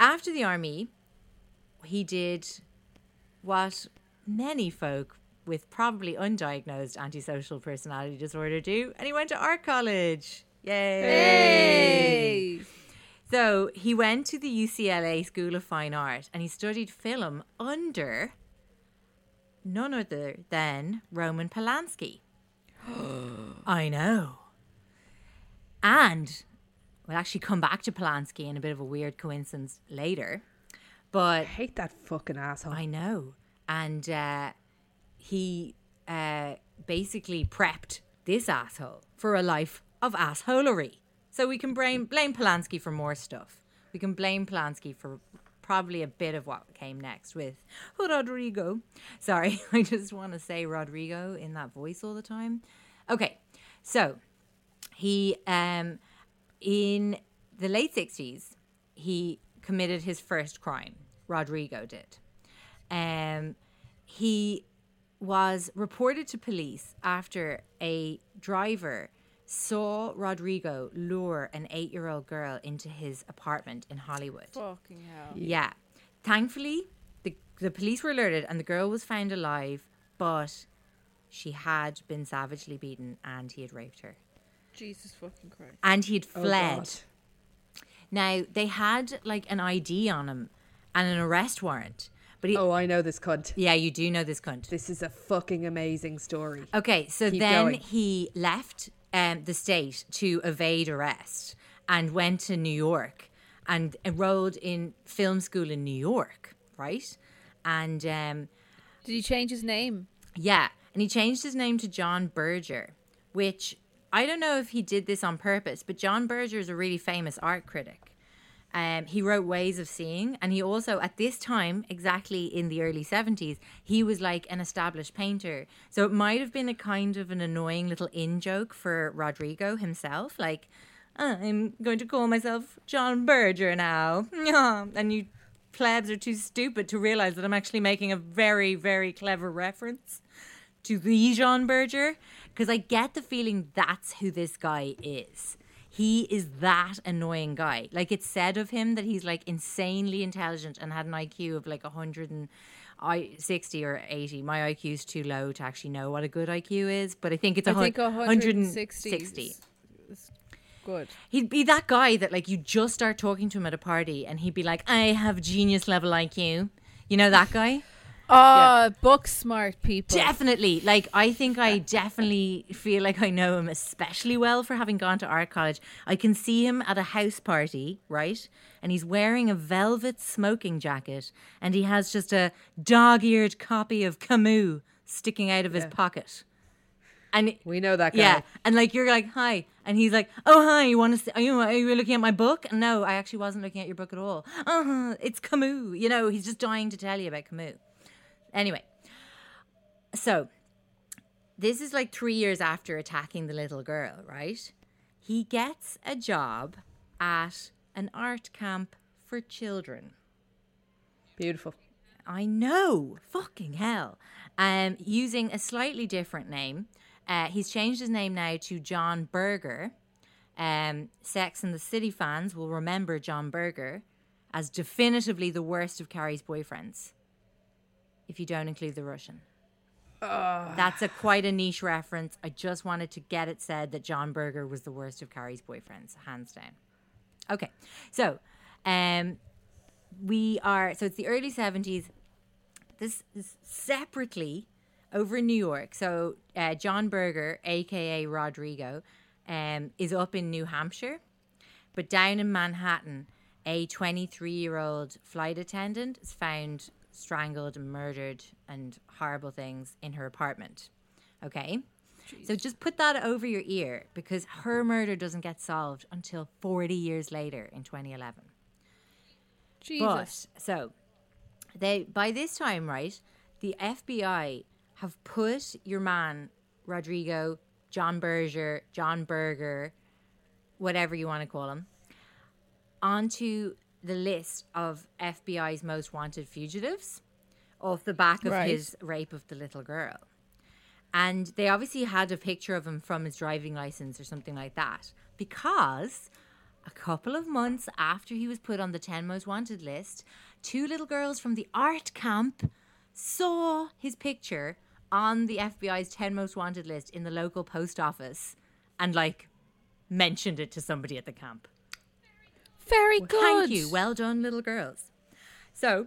after the army, he did what many folk with probably undiagnosed antisocial personality disorder do, and he went to art college. Yay! Hey. So he went to the UCLA School of Fine Art and he studied film under none other than Roman Polanski. I know. And we'll actually come back to Polanski in a bit of a weird coincidence later. But I hate that fucking asshole. I know. And uh, he uh, basically prepped this asshole for a life of assholery. So we can blame, blame Polanski for more stuff. We can blame Polanski for probably a bit of what came next with Rodrigo. Sorry, I just want to say Rodrigo in that voice all the time. Okay, so he um in the late 60s he committed his first crime rodrigo did um he was reported to police after a driver saw rodrigo lure an eight-year-old girl into his apartment in hollywood Fucking hell. yeah. Thankfully, the, the police were alerted and the girl was found alive, but she had been savagely beaten and he had raped her. Jesus fucking Christ. And he had Oh, fled. God. now, they had like an ID on him and an arrest warrant. But he, Oh, I know this cunt. yeah, you do know this cunt. This is a fucking amazing story. Okay, so Keep then going. he left um, the state to evade arrest and went to New York and enrolled in film school in New York, right? And um, Did he change his name? Yeah, and he changed his name to John Berger, which I don't know if he did this on purpose, but John Berger is a really famous art critic. Um, he wrote Ways of Seeing, and he also, at this time, exactly in the early 70s, he was like an established painter. So it might have been a kind of an annoying little in joke for Rodrigo himself, like, "Uh, I'm going to call myself John Berger now. And you plebs are too stupid to realize that I'm actually making a very, very clever reference to the Jean Berger because I get the feeling that's who this guy is. He is that annoying guy. Like it's said of him that he's like insanely intelligent and had an IQ of like 160 or 80. My IQ is too low to actually know what a good IQ is, but I think it's a I think 160 160. good. He'd be that guy that like you just start talking to him at a party and he'd be like, I have genius level IQ. You know that guy? Oh, book smart people. Definitely. Like, I think I definitely feel like I know him especially well for having gone to art college. I can see him at a house party, right? And he's wearing a velvet smoking jacket and he has just a dog eared copy of Camus sticking out of his pocket. And We know that guy. yeah, and like you're like hi, and he's like, oh hi, you want to? See, are you are you looking at my book? And no, I actually wasn't looking at your book at all. Uh, it's Camus. You know, he's just dying to tell you about Camus. Anyway, so this is like three years after attacking the little girl, right? He gets a job at an art camp for children. Beautiful. I know, fucking hell. Um, using a slightly different name. Uh, he's changed his name now to John Berger. Um, Sex and the City fans will remember John Berger as definitively the worst of Carrie's boyfriends. If you don't include the Russian. That's a quite a niche reference. I just wanted to get it said that John Berger was the worst of Carrie's boyfriends, hands down. Okay, so um, we are so it's the early 70s this is separately over in new york so uh, john berger aka rodrigo um, is up in new hampshire but down in manhattan a 23 year old flight attendant is found strangled murdered and horrible things in her apartment. Okay? So just put that over your ear because her murder doesn't get solved until 40 years later in 2011 Jesus. but so they by this time, right, the FBI have put your man Rodrigo, John Berger, John Berger, whatever you want to call him, onto the list of FBI's most wanted fugitives off the back of Right. his rape of the little girl. And they obviously had a picture of him from his driving license or something like that because a couple of months after he was put on the 10 most wanted list, two little girls from the art camp saw his picture on the FBI's 10 most wanted list in the local post office and like mentioned it to somebody at the camp. Very good. Thank you. Well done, little girls. So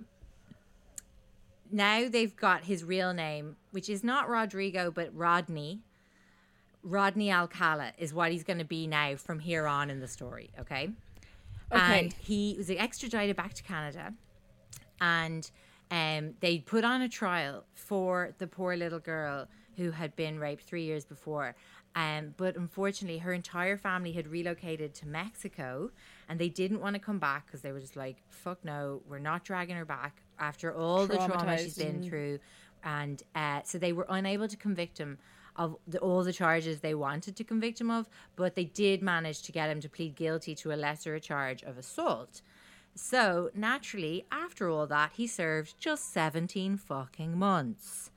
now they've got his real name, which is not Rodrigo, but Rodney. Rodney Alcala is what he's going to be now from here on in the story, okay? Okay. And he was extradited back to Canada and um, they put on a trial for the poor little girl who had been raped three years before. Um, but unfortunately, her entire family had relocated to Mexico and they didn't want to come back because they were just like, fuck no, we're not dragging her back after all the trauma she's been through. And uh, so they were unable to convict him of the, all the charges they wanted to convict him of, but they did manage to get him to plead guilty to a lesser charge of assault. So, naturally, after all that, he served just 17 fucking months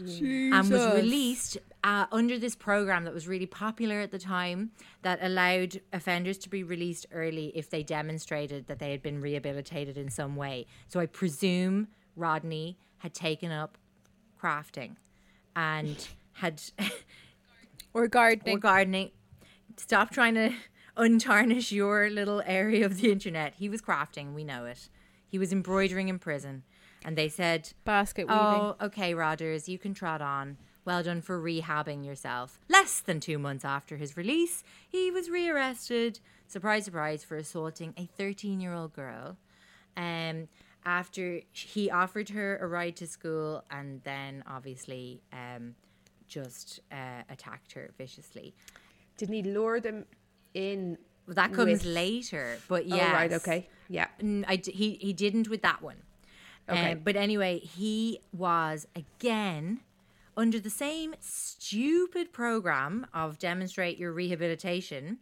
and was released uh, under this program that was really popular at the time that allowed offenders to be released early if they demonstrated that they had been rehabilitated in some way. So, I presume Rodney had taken up crafting and had Or gardening. or gardening. Stop trying to untarnish your little area of the internet. He was crafting, we know it. He was embroidering in prison. And they said, Basket weaving. Oh, okay, Rogers, you can trot on. Well done for rehabbing yourself. Less than two months after his release, he was rearrested, surprise, surprise, for assaulting a 13 year old girl. Um, after he offered her a ride to school and then obviously um, just uh, attacked her viciously. Didn't he lure them in that comes With- later. But Oh, yeah, right. Okay. Yeah. I he he didn't with that one. Okay. But anyway, he was again under the same stupid program of demonstrate your rehabilitation.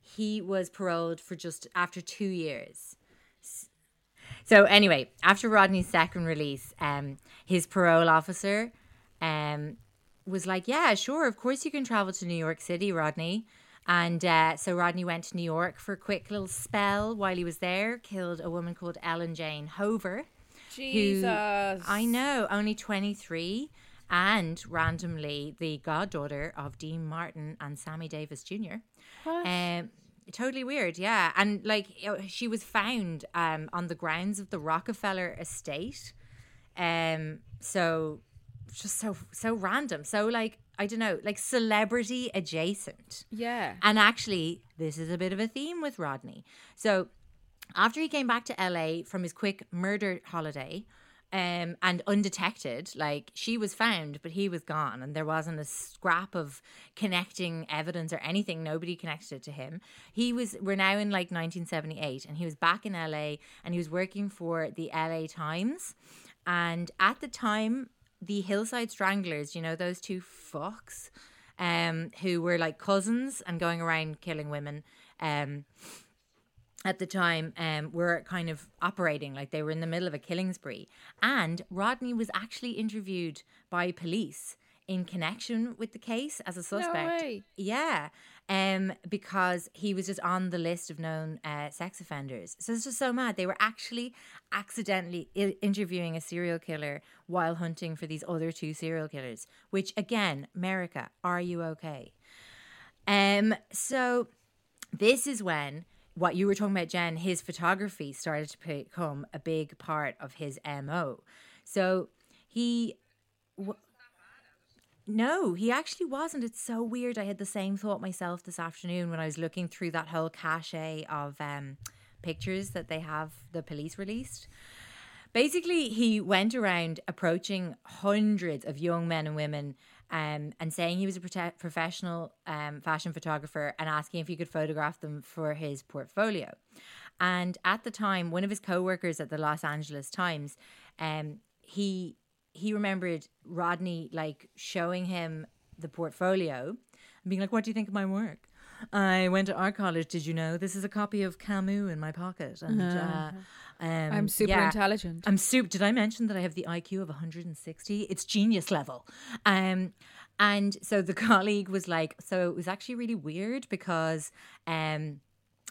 He was paroled for just after two years. So anyway, after Rodney's second release, um, his parole officer, um, was like, "Yeah, sure, of course you can travel to New York City, Rodney." And uh, so Rodney went to New York for a quick little spell while he was there. Killed a woman called Ellen Jane Hover. who- Jesus. I know, only twenty three, and randomly the goddaughter of Dean Martin and Sammy Davis Jr. What? Um, totally weird, yeah. And like she was found um on the grounds of the Rockefeller estate. Um, so just so so random. So like I don't know, like celebrity adjacent. yeah. And actually, this is a bit of a theme with Rodney. So, after he came back to LA from his quick murder holiday, um, and undetected, like she was found, but he was gone, and there wasn't a scrap of connecting evidence or anything. Nobody connected it to him. He was. We're now in like 1978, and he was back in LA, and he was working for the LA Times, and at the time, the Hillside Stranglers, you know those two fucks, um, who were like cousins and going around killing women, um, at the time um, were kind of operating like they were in the middle of a killing spree. And Rodney was actually interviewed by police in connection with the case as a suspect. way. Yeah, um, because he was just on the list of known uh, sex offenders. So it's just so mad. They were actually accidentally I- interviewing a serial killer while hunting for these other two serial killers. Which again, America, are you okay? Um, so this is when what you were talking about, Jen, his photography started to become a big part of his MO. So he. No, he actually wasn't. It's so weird. I had the same thought myself this afternoon when I was looking through that whole cache of um, pictures that they have the police released. Basically, he went around approaching hundreds of young men and women um, and saying he was a prote- professional um, fashion photographer and asking if he could photograph them for his portfolio. And at the time, one of his co-workers at the Los Angeles Times, um, he he remembered Rodney like showing him the portfolio and being like, "What do you think of my work?" I went to art college. Did you know this is a copy of Camus in my pocket? And uh, um, I'm super yeah. intelligent. I'm super. Did I mention that I have the IQ of 160? It's genius level. Um, and so the colleague was like, so it was actually really weird because um,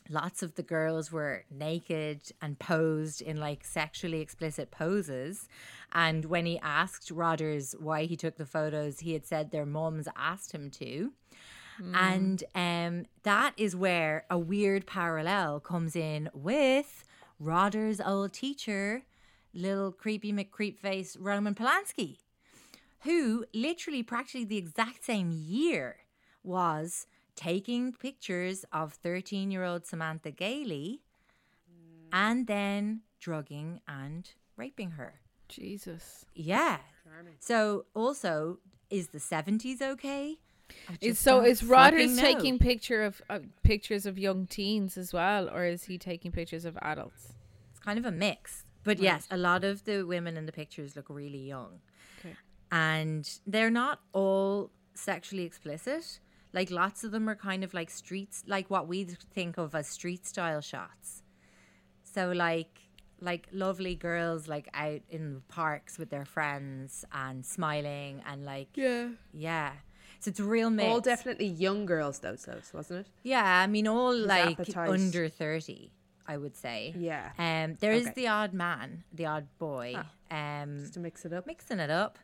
lots of the girls were naked and posed in like sexually explicit poses. And when he asked Rodders why he took the photos, he had said their mums asked him to. And um, that is where a weird parallel comes in with Rodder's old teacher, little creepy McCreepface Roman Polanski, who literally practically the exact same year was taking pictures of 13 year old Samantha Gailey and then drugging and raping her. Jesus. Yeah. So also, is the 70s okay? I Is so don't is Rodders fucking know. taking picture of uh, pictures of young teens as well, or is he taking pictures of adults? It's kind of a mix. But yes, a lot of the women in the pictures look really young. Okay. And they're not all sexually explicit. Like lots of them are kind of like streets, like what we think of as street style shots. So like like lovely girls like out in the parks with their friends and smiling and like Yeah. yeah. So it's a real mix. All definitely young girls, though, so wasn't it? Yeah, I mean all like appetite. under 30, I would say. Yeah. Um there is Okay. the odd man, the odd boy. Um Just to mix it up. mixing it up.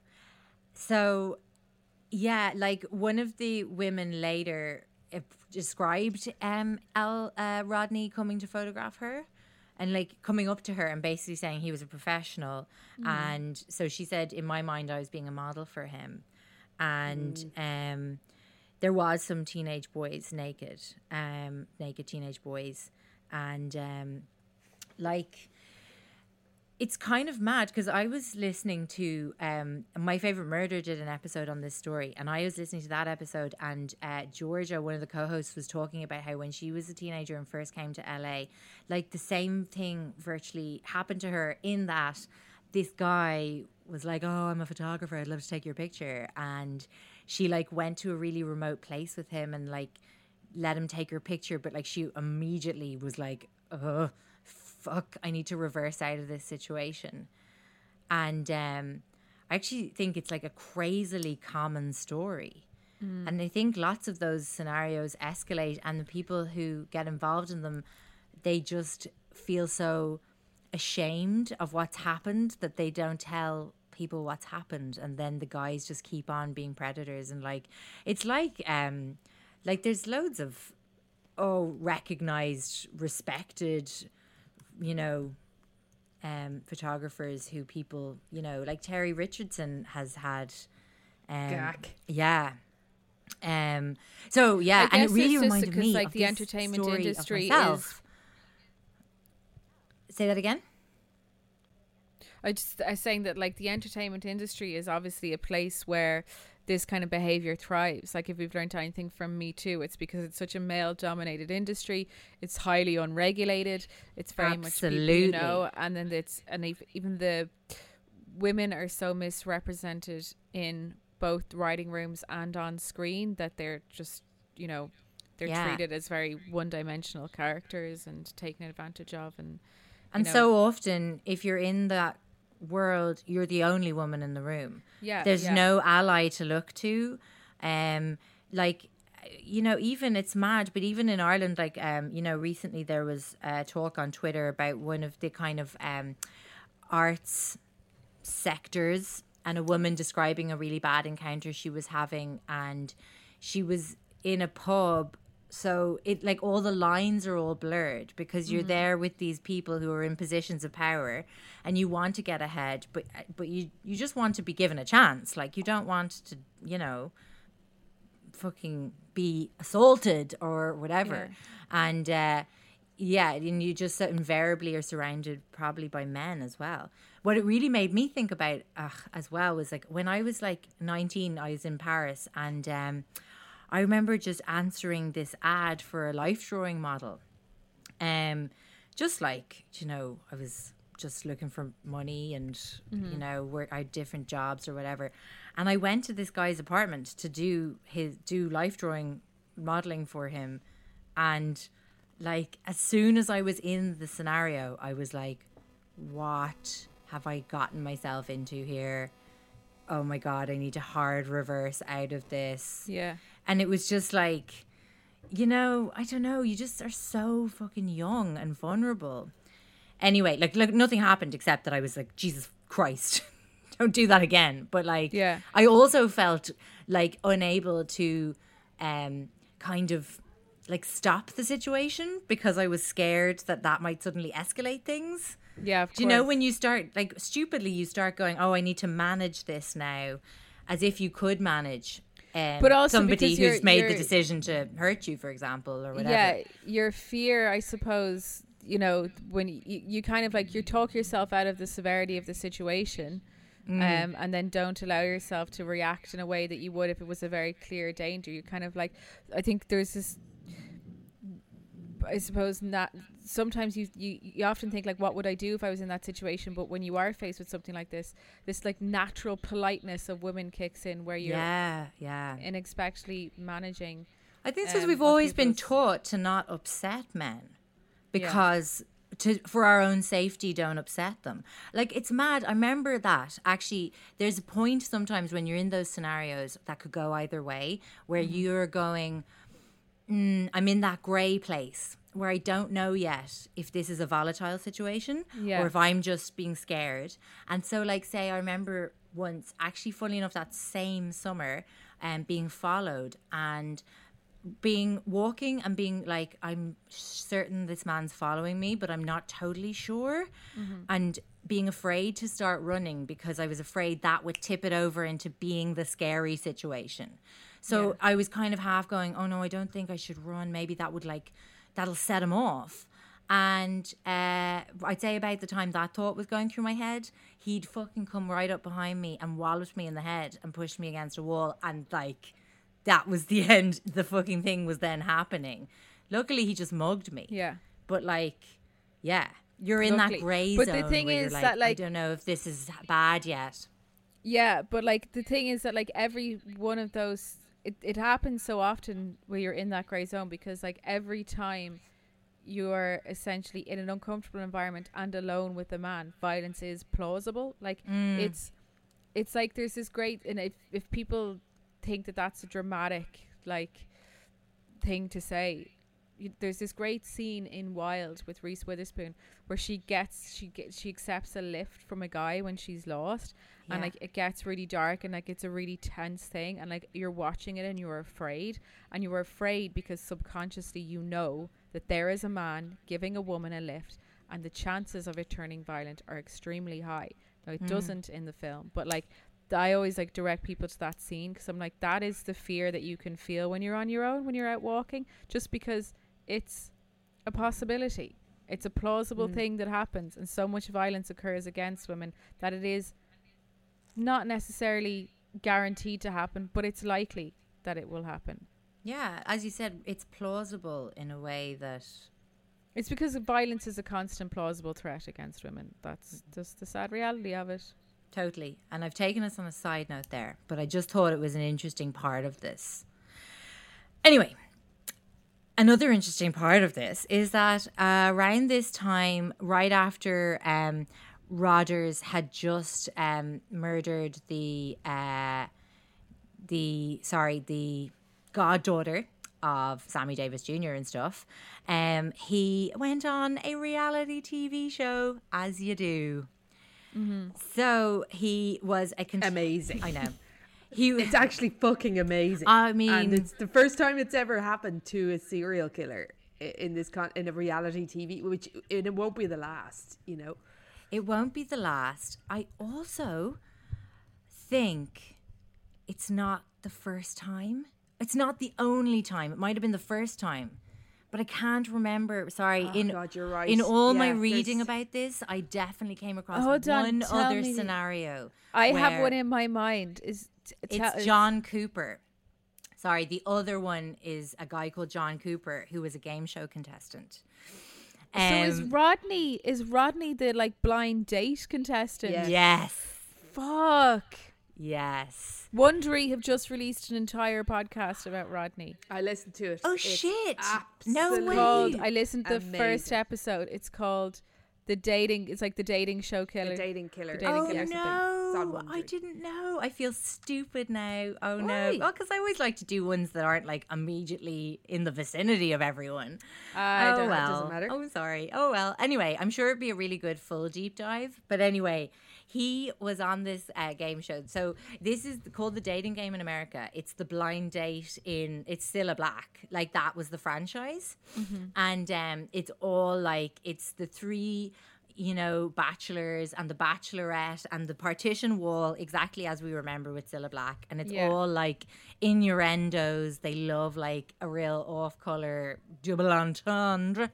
So, yeah, like one of the women later uh, described um Al uh, Rodney coming to photograph her and like coming up to her and basically saying he was a professional. And so she said in my mind I was being a model for him. And um there was some teenage boys naked um naked teenage boys. And um like it's kind of mad because I was listening to um my favorite murder did an episode on this story, and I was listening to that episode, and uh, Georgia, one of the co-hosts, was talking about how when she was a teenager and first came to LA, like the same thing virtually happened to her. In that, this guy was like, "Oh, I'm a photographer. I'd love to take your picture," and she like went to a really remote place with him and like let him take her picture, but like she immediately was like, "Ugh." Fuck, I need to reverse out of this situation. And um, I actually think it's like a crazily common story. Mm. And I think lots of those scenarios escalate, and the people who get involved in them, they just feel so ashamed of what's happened that they don't tell people what's happened and then the guys just keep on being predators and like it's like um like there's loads of oh recognized respected you know, um, photographers who people, you know, like Terry Richardson has had. Um, Gack. Yeah. Um. So yeah, and it really reminded me like of the entertainment industry of myself. Say that again. I just I was saying that like the entertainment industry is obviously a place where this kind of behavior thrives. Like if we've learned anything from Me Too, it's because it's such a male dominated industry. It's highly unregulated. It's very Absolutely. much people you know, and then it's and even the women are so misrepresented in both writing rooms and on screen that they're just you know they're Yeah. treated as very one dimensional characters and taken advantage of and And know. so often, if you're in that world, you're the only woman in the room. Yeah, There's yeah. no ally to look to. Um, like, you know, even it's mad, but even in Ireland, like, um, you know, recently there was a talk on Twitter about one of the kind of um, arts sectors and a woman describing a really bad encounter she was having and she was in a pub so it like all the lines are all blurred because you're there with these people who are in positions of power and you want to get ahead but but you you just want to be given a chance. Like you don't want to you know fucking be assaulted or whatever. And uh yeah and you just invariably are surrounded probably by men as well. What it really made me think about uh, as well was like when i was like 19 i was in paris and um i remember just answering this ad for a life drawing model. Um just like you know i was just looking for money and you know work i had different jobs or whatever. And i went to this guy's apartment to do his do life drawing modeling for him. And like as soon as i was in the scenario i was like what have i gotten myself into here oh my god i need to hard reverse out of this. Yeah. And it was just like you know i don't know you just are so fucking young and vulnerable. Anyway like, like nothing happened except that i was like jesus christ don't do that again. But like Yeah. i also felt like unable to um kind of like stop the situation because i was scared that that might suddenly escalate things yeah of do you know when you start like stupidly you start going oh i need to manage this now as if you could manage um, But also somebody who's you're- made the decision to hurt you for example or whatever Yeah, your fear, I suppose, you know, when you, you kind of like you talk yourself out of the severity of the situation. Mm. Um, and then don't allow yourself to react in a way that you would if it was a very clear danger. You kind of like, I think there's this, I suppose not. Sometimes you, you you often think like, what would I do if I was in that situation? But when you are faced with something like this, this like natural politeness of women kicks in, where you're yeah yeah unexpectedly managing. i think because um, we've always been taught to not upset men because to for our own safety don't upset them like it's mad i remember that actually there's a point sometimes when you're in those scenarios that could go either way where Mm-hmm. you're going mm, i'm in that gray place where i don't know yet if this is a volatile situation Yeah. or if i'm just being scared. And so like say i remember once actually funny enough that same summer um, being followed and being walking and being like i'm certain this man's following me but i'm not totally sure. And being afraid to start running because i was afraid that would tip it over into being the scary situation. So i was kind of half going oh no i don't think i should run. Maybe that would like that'll set him off And uh, I'd say about the time that thought was going through my head, he'd fucking come right up behind me and walloped me in the head and pushed me against a wall. And like, that was the end. The fucking thing was then happening. Luckily, he just mugged me. Yeah. But like, yeah, you're in Luckily. that But zone. the thing is like, that, like, I don't know if this is bad yet. Yeah, but like the thing is that like every one of those it, it happens so often where you're in that grey zone because like every time you're essentially in an uncomfortable environment and alone with a man, violence is plausible. Like mm. it's it's like there's this great and if if people think that that's a dramatic like thing to say there's this great scene in Wild with Reese Witherspoon where she gets she gets she accepts a lift from a guy when she's lost and like it gets really dark and like it's a really tense thing and like you're watching it and you're afraid and you're afraid because subconsciously you know that there is a man giving a woman a lift and the chances of it turning violent are extremely high. Now it mm. doesn't in the film but like I always like direct people to that scene because I'm like that is the fear that you can feel when you're on your own when you're out walking just because it's a possibility. It's a plausible mm. thing that happens and so much violence occurs against women that it is not necessarily guaranteed to happen but it's likely that it will happen. Yeah, as you said, it's plausible in a way that it's because violence is a constant plausible threat against women. That's mm-hmm. just the sad reality of it. Totally. And I've taken us on a side note there, but I just thought it was an interesting part of this. Anyway, another interesting part of this is that uh, around this time, right after um, Rogers had just um, murdered the uh, the sorry the goddaughter of Sammy Davis Jr. and stuff, um, he went on a reality TV show, as you do. So he was a cont- Amazing. I know. He It's actually fucking amazing. I mean- and it's the first time it's ever happened to a serial killer in this con- in a reality TV, which and it won't be the last. You know, It won't be the last. I also think it's not the first time. It's not the only time. It might have been the first time. But I can't remember. Sorry. Oh, in God, you're right. in all my Yeah, ready there's- about this, I definitely came across Hold on, one tell other me scenario. I have one in my mind is t- tell- It's John Cooper. Sorry, the other one is a guy called John Cooper who was a game show contestant. so is Um, Rodney is Rodney the like blind date contestant Yeah. yes. fuck Yes. Wondery have just released an entire podcast about Rodney. I listened to it. Oh, It's shit. No absolutely way. Called I listened to the first episode. It's called the dating. It's like the dating show killer. The dating killer. The dating oh killer. No! I didn't know. I feel stupid now. Oh Why? no! Well, because I always like to do ones that aren't like immediately in the vicinity of everyone. I oh don't- it well. doesn't matter. Oh sorry. Oh well. Anyway, I'm sure it'd be a really good full deep dive. But anyway, he was on this uh, game show. So this is called the dating game in America. It's the blind date in. It's Cilla Black. Like that was the franchise, and um, it's all like it's the three you know, bachelors and the bachelorette and the partition wall, exactly as we remember with Cilla Black. And it's Yeah. all like innuendos. They love like a real off color double entendre.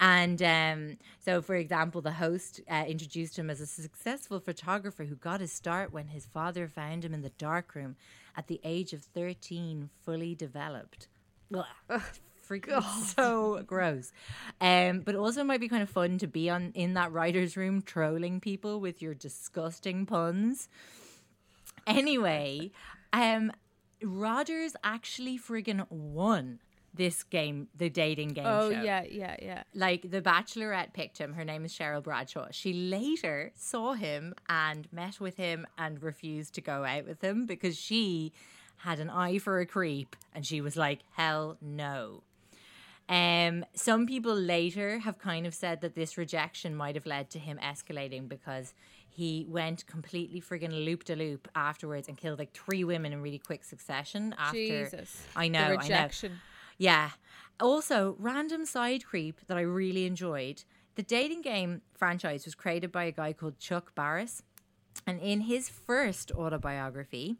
And um, so, for example, the host uh, introduced him as a successful photographer who got his start when his father found him in the darkroom at the age of 13, fully developed. Ugh, freaking so gross. Um, but also it might be kind of fun to be on in that writer's room trolling people with your disgusting puns. Anyway, um, Rogers actually friggin' won this game, the dating game Oh show yeah, yeah, yeah. like the bachelorette picked him her name is cheryl bradshaw she later saw him and met with him and refused to go out with him because she had an eye for a creep and she was like hell no um, some people later have kind of said that this rejection might have led to him escalating because he went completely friggin' loop de loop afterwards and killed like three women in really quick succession. After Jesus. I know, The I know. rejection. Yeah. Also, random side creep that I really enjoyed. The dating game franchise was created by a guy called Chuck Barris. And in his first autobiography,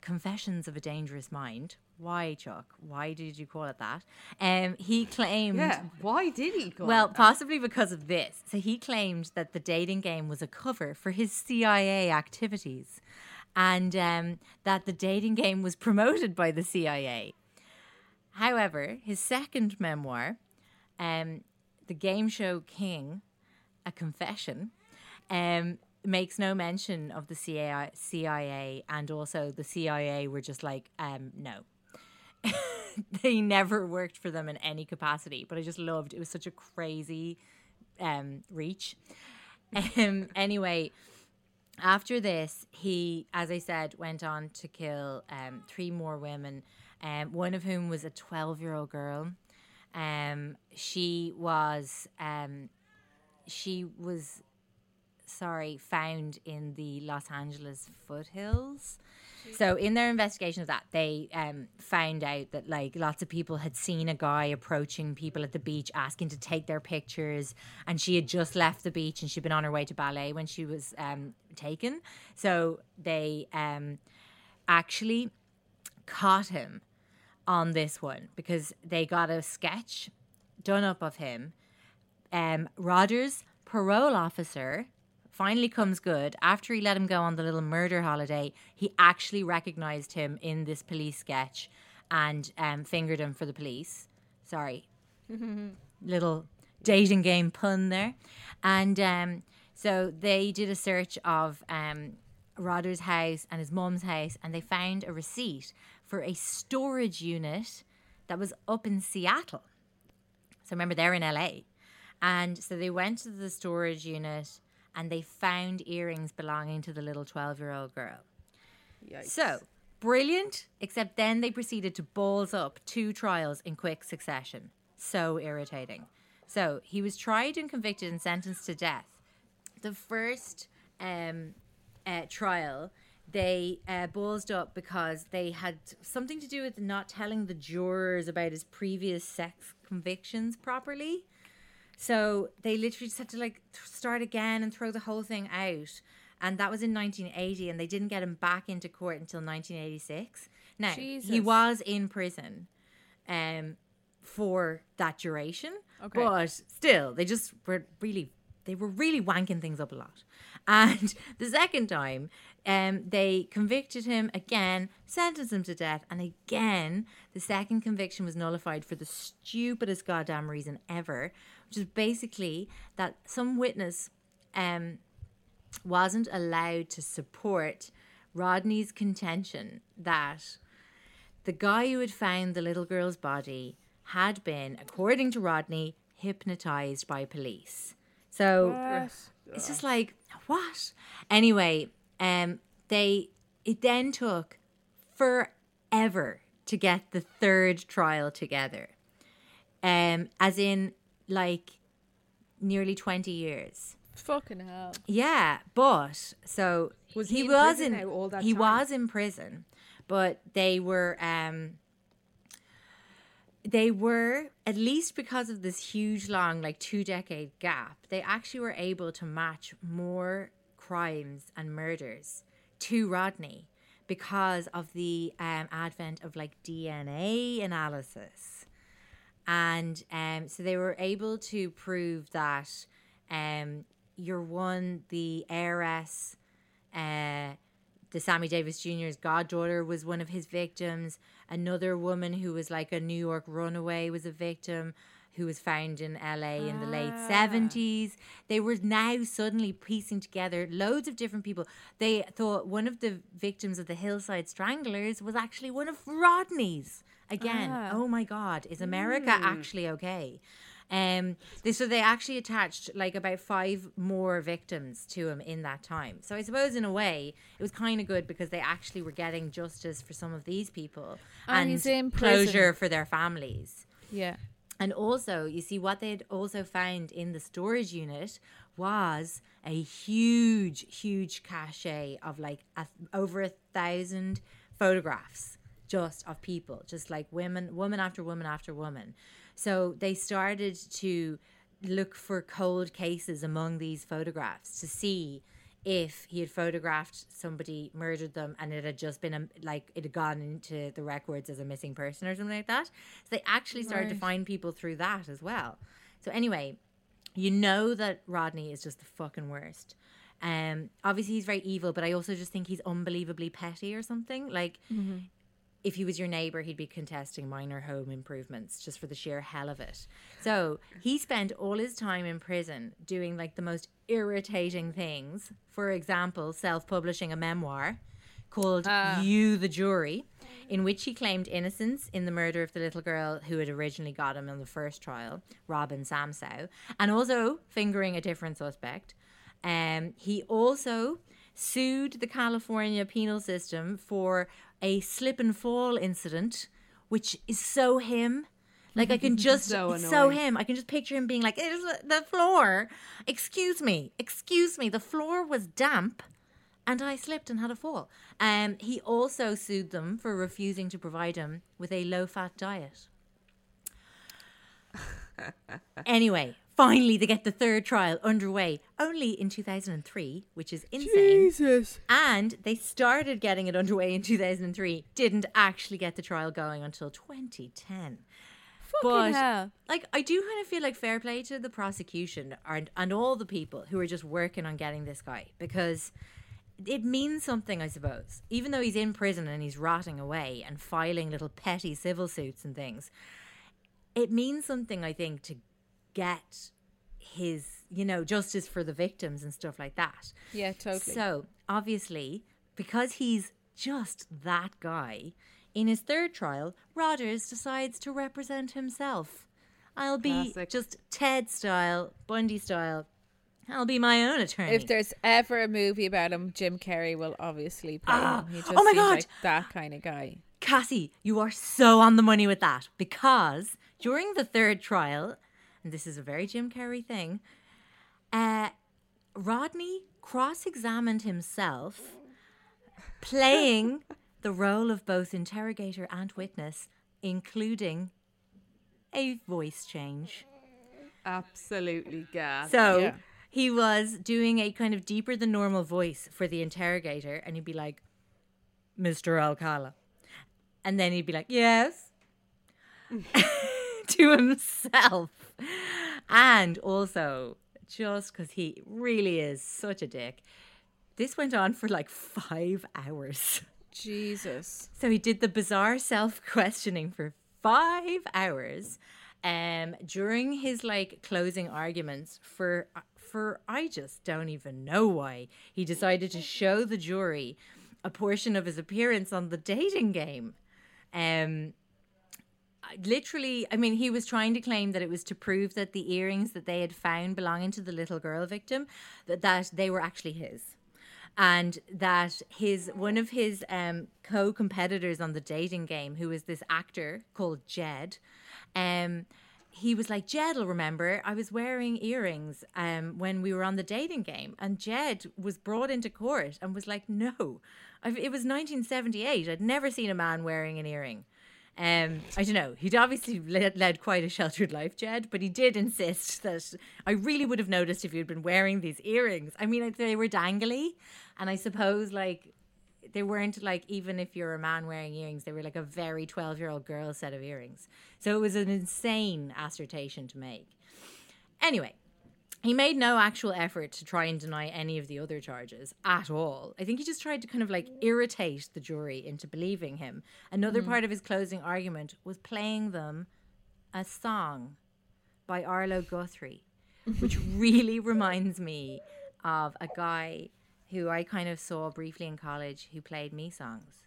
Confessions of a Dangerous Mind, why, Chuck? Why did you call it that? Um, he claimed. Yeah. Why did he call Well, it that? possibly because of this. So he claimed that the dating game was a cover for his CIA activities and um, that the dating game was promoted by the CIA. However, his second memoir, um, The Game Show King, A Confession, um, makes no mention of the CIA, CIA and also the CIA were just like, um, no. they never worked for them in any capacity, but I just loved it was such a crazy um, reach. Um, anyway, after this, he, as I said, went on to kill um, three more women, um, one of whom was a 12 year old girl. Um, she was, um, she was, sorry, found in the Los Angeles foothills. So in their investigation of that, they um, found out that like lots of people had seen a guy approaching people at the beach asking to take their pictures, and she had just left the beach and she'd been on her way to ballet when she was um, taken. So they um, actually caught him on this one because they got a sketch done up of him. Um, Rogers' parole officer finally comes good after he let him go on the little murder holiday. He actually recognized him in this police sketch and um, fingered him for the police. Sorry, little dating game pun there. And um, so they did a search of um, Rodder's house and his mum's house, and they found a receipt for a storage unit that was up in Seattle. So remember, they're in LA. And so they went to the storage unit and they found earrings belonging to the little 12 year old girl. Yikes. So brilliant, except then they proceeded to balls up two trials in quick succession. So irritating. So he was tried and convicted and sentenced to death. The first um, uh, trial, they uh, ballsed up because they had something to do with not telling the jurors about his previous sex convictions properly. So they literally just had to like th- start again and throw the whole thing out. And that was in 1980, and they didn't get him back into court until 1986. Now, he was in prison um, for that duration. Okay. But still, they just were really, they were really wanking things up a lot. And the second time, um, they convicted him again, sentenced him to death, and again, the second conviction was nullified for the stupidest goddamn reason ever, which is basically that some witness um, wasn't allowed to support Rodney's contention that the guy who had found the little girl's body had been, according to Rodney, hypnotized by police. So it's just like what? Anyway, um, they it then took forever to get the third trial together, um, as in like nearly twenty years. Fucking hell. Yeah, but so Was he in was in now all that he time? was in prison, but they were um they were at least because of this huge long like two decade gap they actually were able to match more crimes and murders to rodney because of the um, advent of like dna analysis and um, so they were able to prove that um, your one the heiress uh, the Sammy Davis Jr.'s goddaughter was one of his victims. Another woman who was like a New York runaway was a victim who was found in LA in the late 70s. They were now suddenly piecing together loads of different people. They thought one of the victims of the Hillside Stranglers was actually one of Rodney's. Again, oh my God, is America actually okay? Um, they, so they actually attached like about five more victims to him in that time. So I suppose in a way it was kind of good because they actually were getting justice for some of these people And and, closure for their families. Yeah. And also, you see, what they'd also found in the storage unit was a huge, huge cache of like a, over a thousand photographs just of people, just like women, woman after woman after woman. So they started to look for cold cases among these photographs to see if he had photographed somebody, murdered them, and it had just been a, like it had gone into the records as a missing person or something like that. So they actually started to find people through that as well. So anyway, you know that Rodney is just the fucking worst. Um, obviously he's very evil, but I also just think he's unbelievably petty or something. Like, if he was your neighbor, he'd be contesting minor home improvements just for the sheer hell of it. So he spent all his time in prison doing like the most irritating things. For example, self publishing a memoir called You the Jury, in which he claimed innocence in the murder of the little girl who had originally got him in the first trial, Robin Samsoe, and also fingering a different suspect. Um, he also sued the California penal system for a slip and fall incident, which is so him. Like I can just So it's so him. I can just picture him being like, "It is the floor. Excuse me, excuse me. The floor was damp." and I slipped and had a fall. Um, he also sued them for refusing to provide him with a low fat diet. anyway, finally, they get the third trial underway only in 2003, which is insane. Jesus. And they started getting it underway in 2003, didn't actually get the trial going until 2010. Fucking But hell. like, I do kind of feel like fair play to the prosecution and and all the people who are just working on getting this guy because it means something, I suppose. Even though he's in prison and he's rotting away and filing little petty civil suits and things, it means something, I think, to get his, you know, justice for the victims and stuff like that. Yeah, totally. So, obviously, because he's just that guy, in his third trial, Rodgers decides to represent himself. I'll be Classic. just Ted style, Bundy style. I'll be my own attorney. If there's ever a movie about him, Jim Carrey will obviously play ah, him. He oh just oh my seems God. like that kind of guy. Cassie, you are so on the money with that because during the third trial, this is a very Jim Carrey thing, uh, Rodney cross examined himself, playing the role of both interrogator and witness, including a voice change. Absolutely gas. So Yeah. he was doing a kind of deeper than normal voice for the interrogator, and he'd be like, Mr. Alcala. And then he'd be like, Yes. to himself. And also, just because he really is such a dick, this went on for like five hours. Jesus. So he did the bizarre self questioning for five hours. Um, during his like closing arguments for for I just don't even know why he decided to show the jury a portion of his appearance on the dating game. Um, literally, I mean, he was trying to claim that it was to prove that the earrings that they had found belonging to the little girl victim that, that they were actually his and that his one of his um, co-competitors on the dating game, who is this actor called Jed, um, he was like, Jed will remember I was wearing earrings um, when we were on the dating game, and Jed was brought into court and was like, No, I've, it was 1978. I'd never seen a man wearing an earring. Um, I don't know. He'd obviously led, led quite a sheltered life, Jed, but he did insist that I really would have noticed if you'd been wearing these earrings. I mean, they were dangly, and I suppose like they weren't like even if you're a man wearing earrings, they were like a very twelve-year-old girl set of earrings. So it was an insane assertion to make. Anyway, he made no actual effort to try and deny any of the other charges at all. I think he just tried to kind of like irritate the jury into believing him. Another mm. part of his closing argument was playing them a song by Arlo Guthrie, which really reminds me of a guy who I kind of saw briefly in college who played me songs.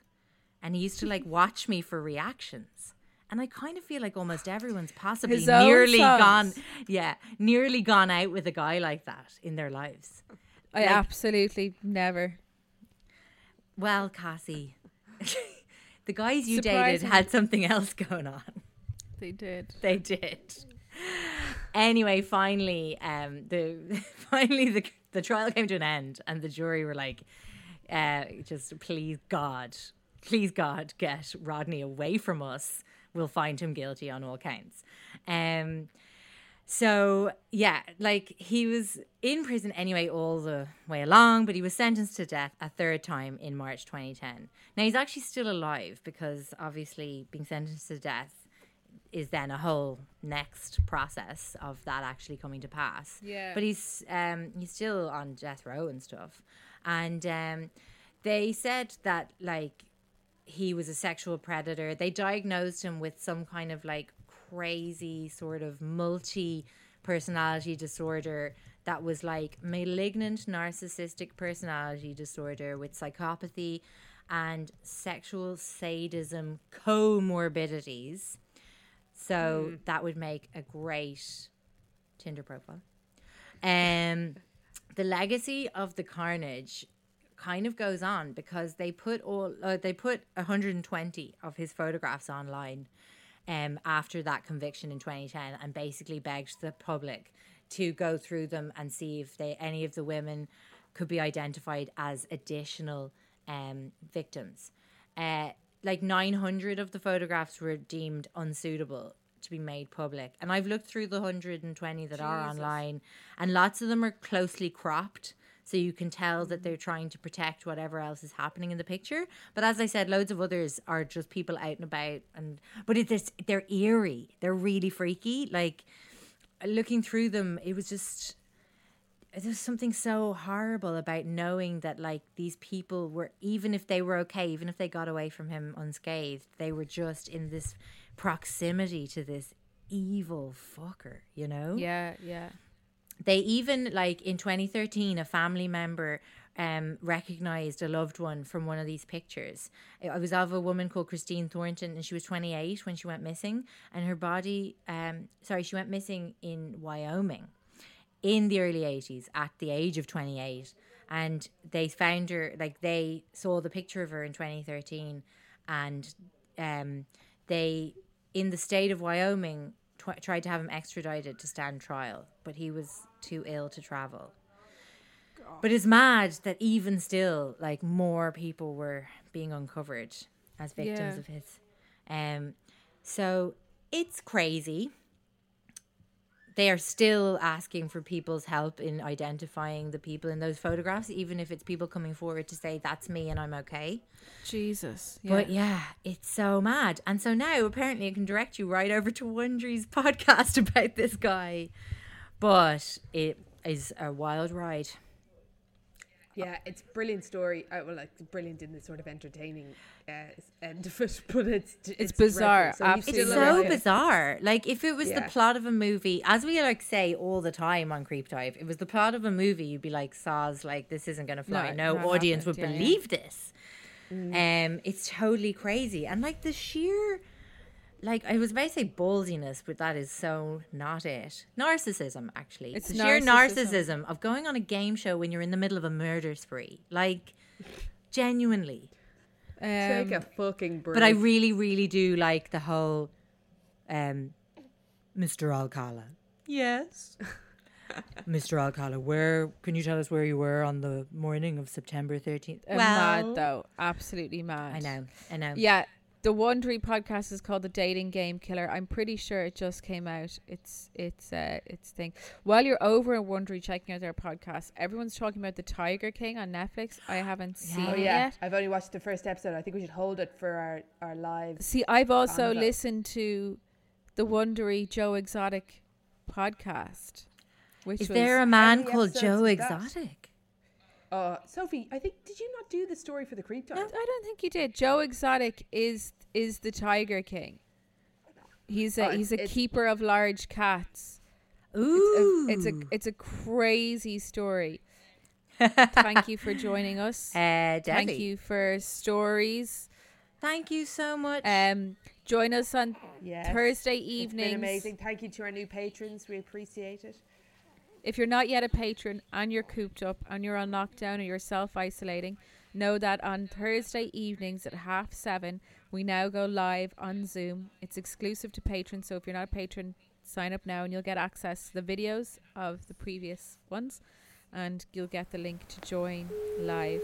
And he used to like watch me for reactions. And I kind of feel like almost everyone's possibly His nearly gone, yeah, nearly gone out with a guy like that in their lives. I Like- absolutely never. Well, Cassie, the guys you dated had something else going on. They did. They did. Anyway, finally, um, the finally the the trial came to an end, and the jury were like, uh, "Just please God, please God, get Rodney away from us. We'll find him guilty on all counts." Um, So yeah, like he was in prison anyway all the way along, but he was sentenced to death a third time in March 2010. Now he's actually still alive because obviously being sentenced to death is then a whole next process of that actually coming to pass. Yeah. But he's um he's still on death row and stuff. And um they said that like he was a sexual predator. They diagnosed him with some kind of like crazy sort of multi personality disorder that was like malignant narcissistic personality disorder with psychopathy and sexual sadism comorbidities. So that would make a great Tinder profile. Um, the legacy of the carnage kind of goes on because they put all uh, they put 120 of his photographs online um, after that conviction in 2010 and basically begged the public to go through them and see if they any of the women could be identified as additional um, victims. Uh, like 900 of the photographs were deemed unsuitable to be made public. And I've looked through the 120 that are online, and lots of them are closely cropped. So you can tell that they're trying to protect whatever else is happening in the picture. But as I said, loads of others are just people out and about, and but it's they're eerie. They're really freaky. Like looking through them, it was just there's something so horrible about knowing that like these people were even if they were okay even if they got away from him unscathed they were just in this proximity to this evil fucker you know Yeah, yeah. They even like in 2013 a family member um recognized a loved one from one of these pictures. It was of a woman called christine thornton and she was 28 when she went missing and her body um sorry she went missing in wyoming in the early 80s at the age of 28 and they found her like they saw the picture of her in 2013 and um they in the state of Wyoming tw- tried to have him extradited to stand trial but he was too ill to travel. But it's mad that even still like more people were being uncovered as victims Yeah. of his. Um so it's crazy they are still asking for people's help in identifying the people in those photographs, even if it's people coming forward to say that's me and I'm okay. Jesus. Yeah. But yeah, it's so mad. And so now apparently I can direct you right over to Wondery's podcast about this guy. But it is a wild ride. Yeah, it's a brilliant story. I well, like brilliant in the sort of entertaining uh, end of it, but it's it's, bizarre. So absolutely. It's so alive. bizarre. Like if it was Yeah. the plot of a movie, as we like say all the time on Creep Dive, if it was the plot of a movie, you'd be like, "Saws, like this isn't gonna fly. No, No, audience happened. would Yeah, yeah. believe this." Um, it's totally crazy, and like the sheer, like I was about to say ballsiness, but that is so not it. Narcissism, actually. It's the sheer narcissism. narcissism of going on a game show when you're in the middle of a murder spree, like genuinely. Take Um, a fucking break. But I really, really do like the whole um Mr. Alcala. Yes. Mr. Alcala, where can you tell us where you were on the morning of September 13th? uh, mad though. Absolutely mad. I know. I know. Yeah. The Wondery podcast is called The Dating Game Killer. I'm pretty sure it just came out. It's it's uh it's thing. While you're over in Wondery checking out their podcast, everyone's talking about the Tiger King on Netflix. I haven't seen Oh it yeah, yet. I've only watched the first episode. I think we should hold it for our our live. See, I've also Convo. listened to the Wondery Joe Exotic podcast. Which Is was, there a man called Joe? Exotic? Uh, Sophie, I think did you not do the story for the creep dive? I don't think you did. Joe Exotic is is the Tiger King. He's a Oh, he's a keeper of large cats. Ooh. It's a, it's a it's a crazy story. Thank you for joining us. uh, Thank you for stories. Thank you so much. Um, join us on Yes. Thursday It's evenings. amazing. Thank you to our new patrons. We appreciate it. If you're not yet a patron and you're cooped up and you're on lockdown or you're self isolating, know that on Thursday evenings at half seven, we now go live on Zoom. It's exclusive to patrons, so if you're not a patron, sign up now and you'll get access to the videos of the previous ones and you'll get the link to join live.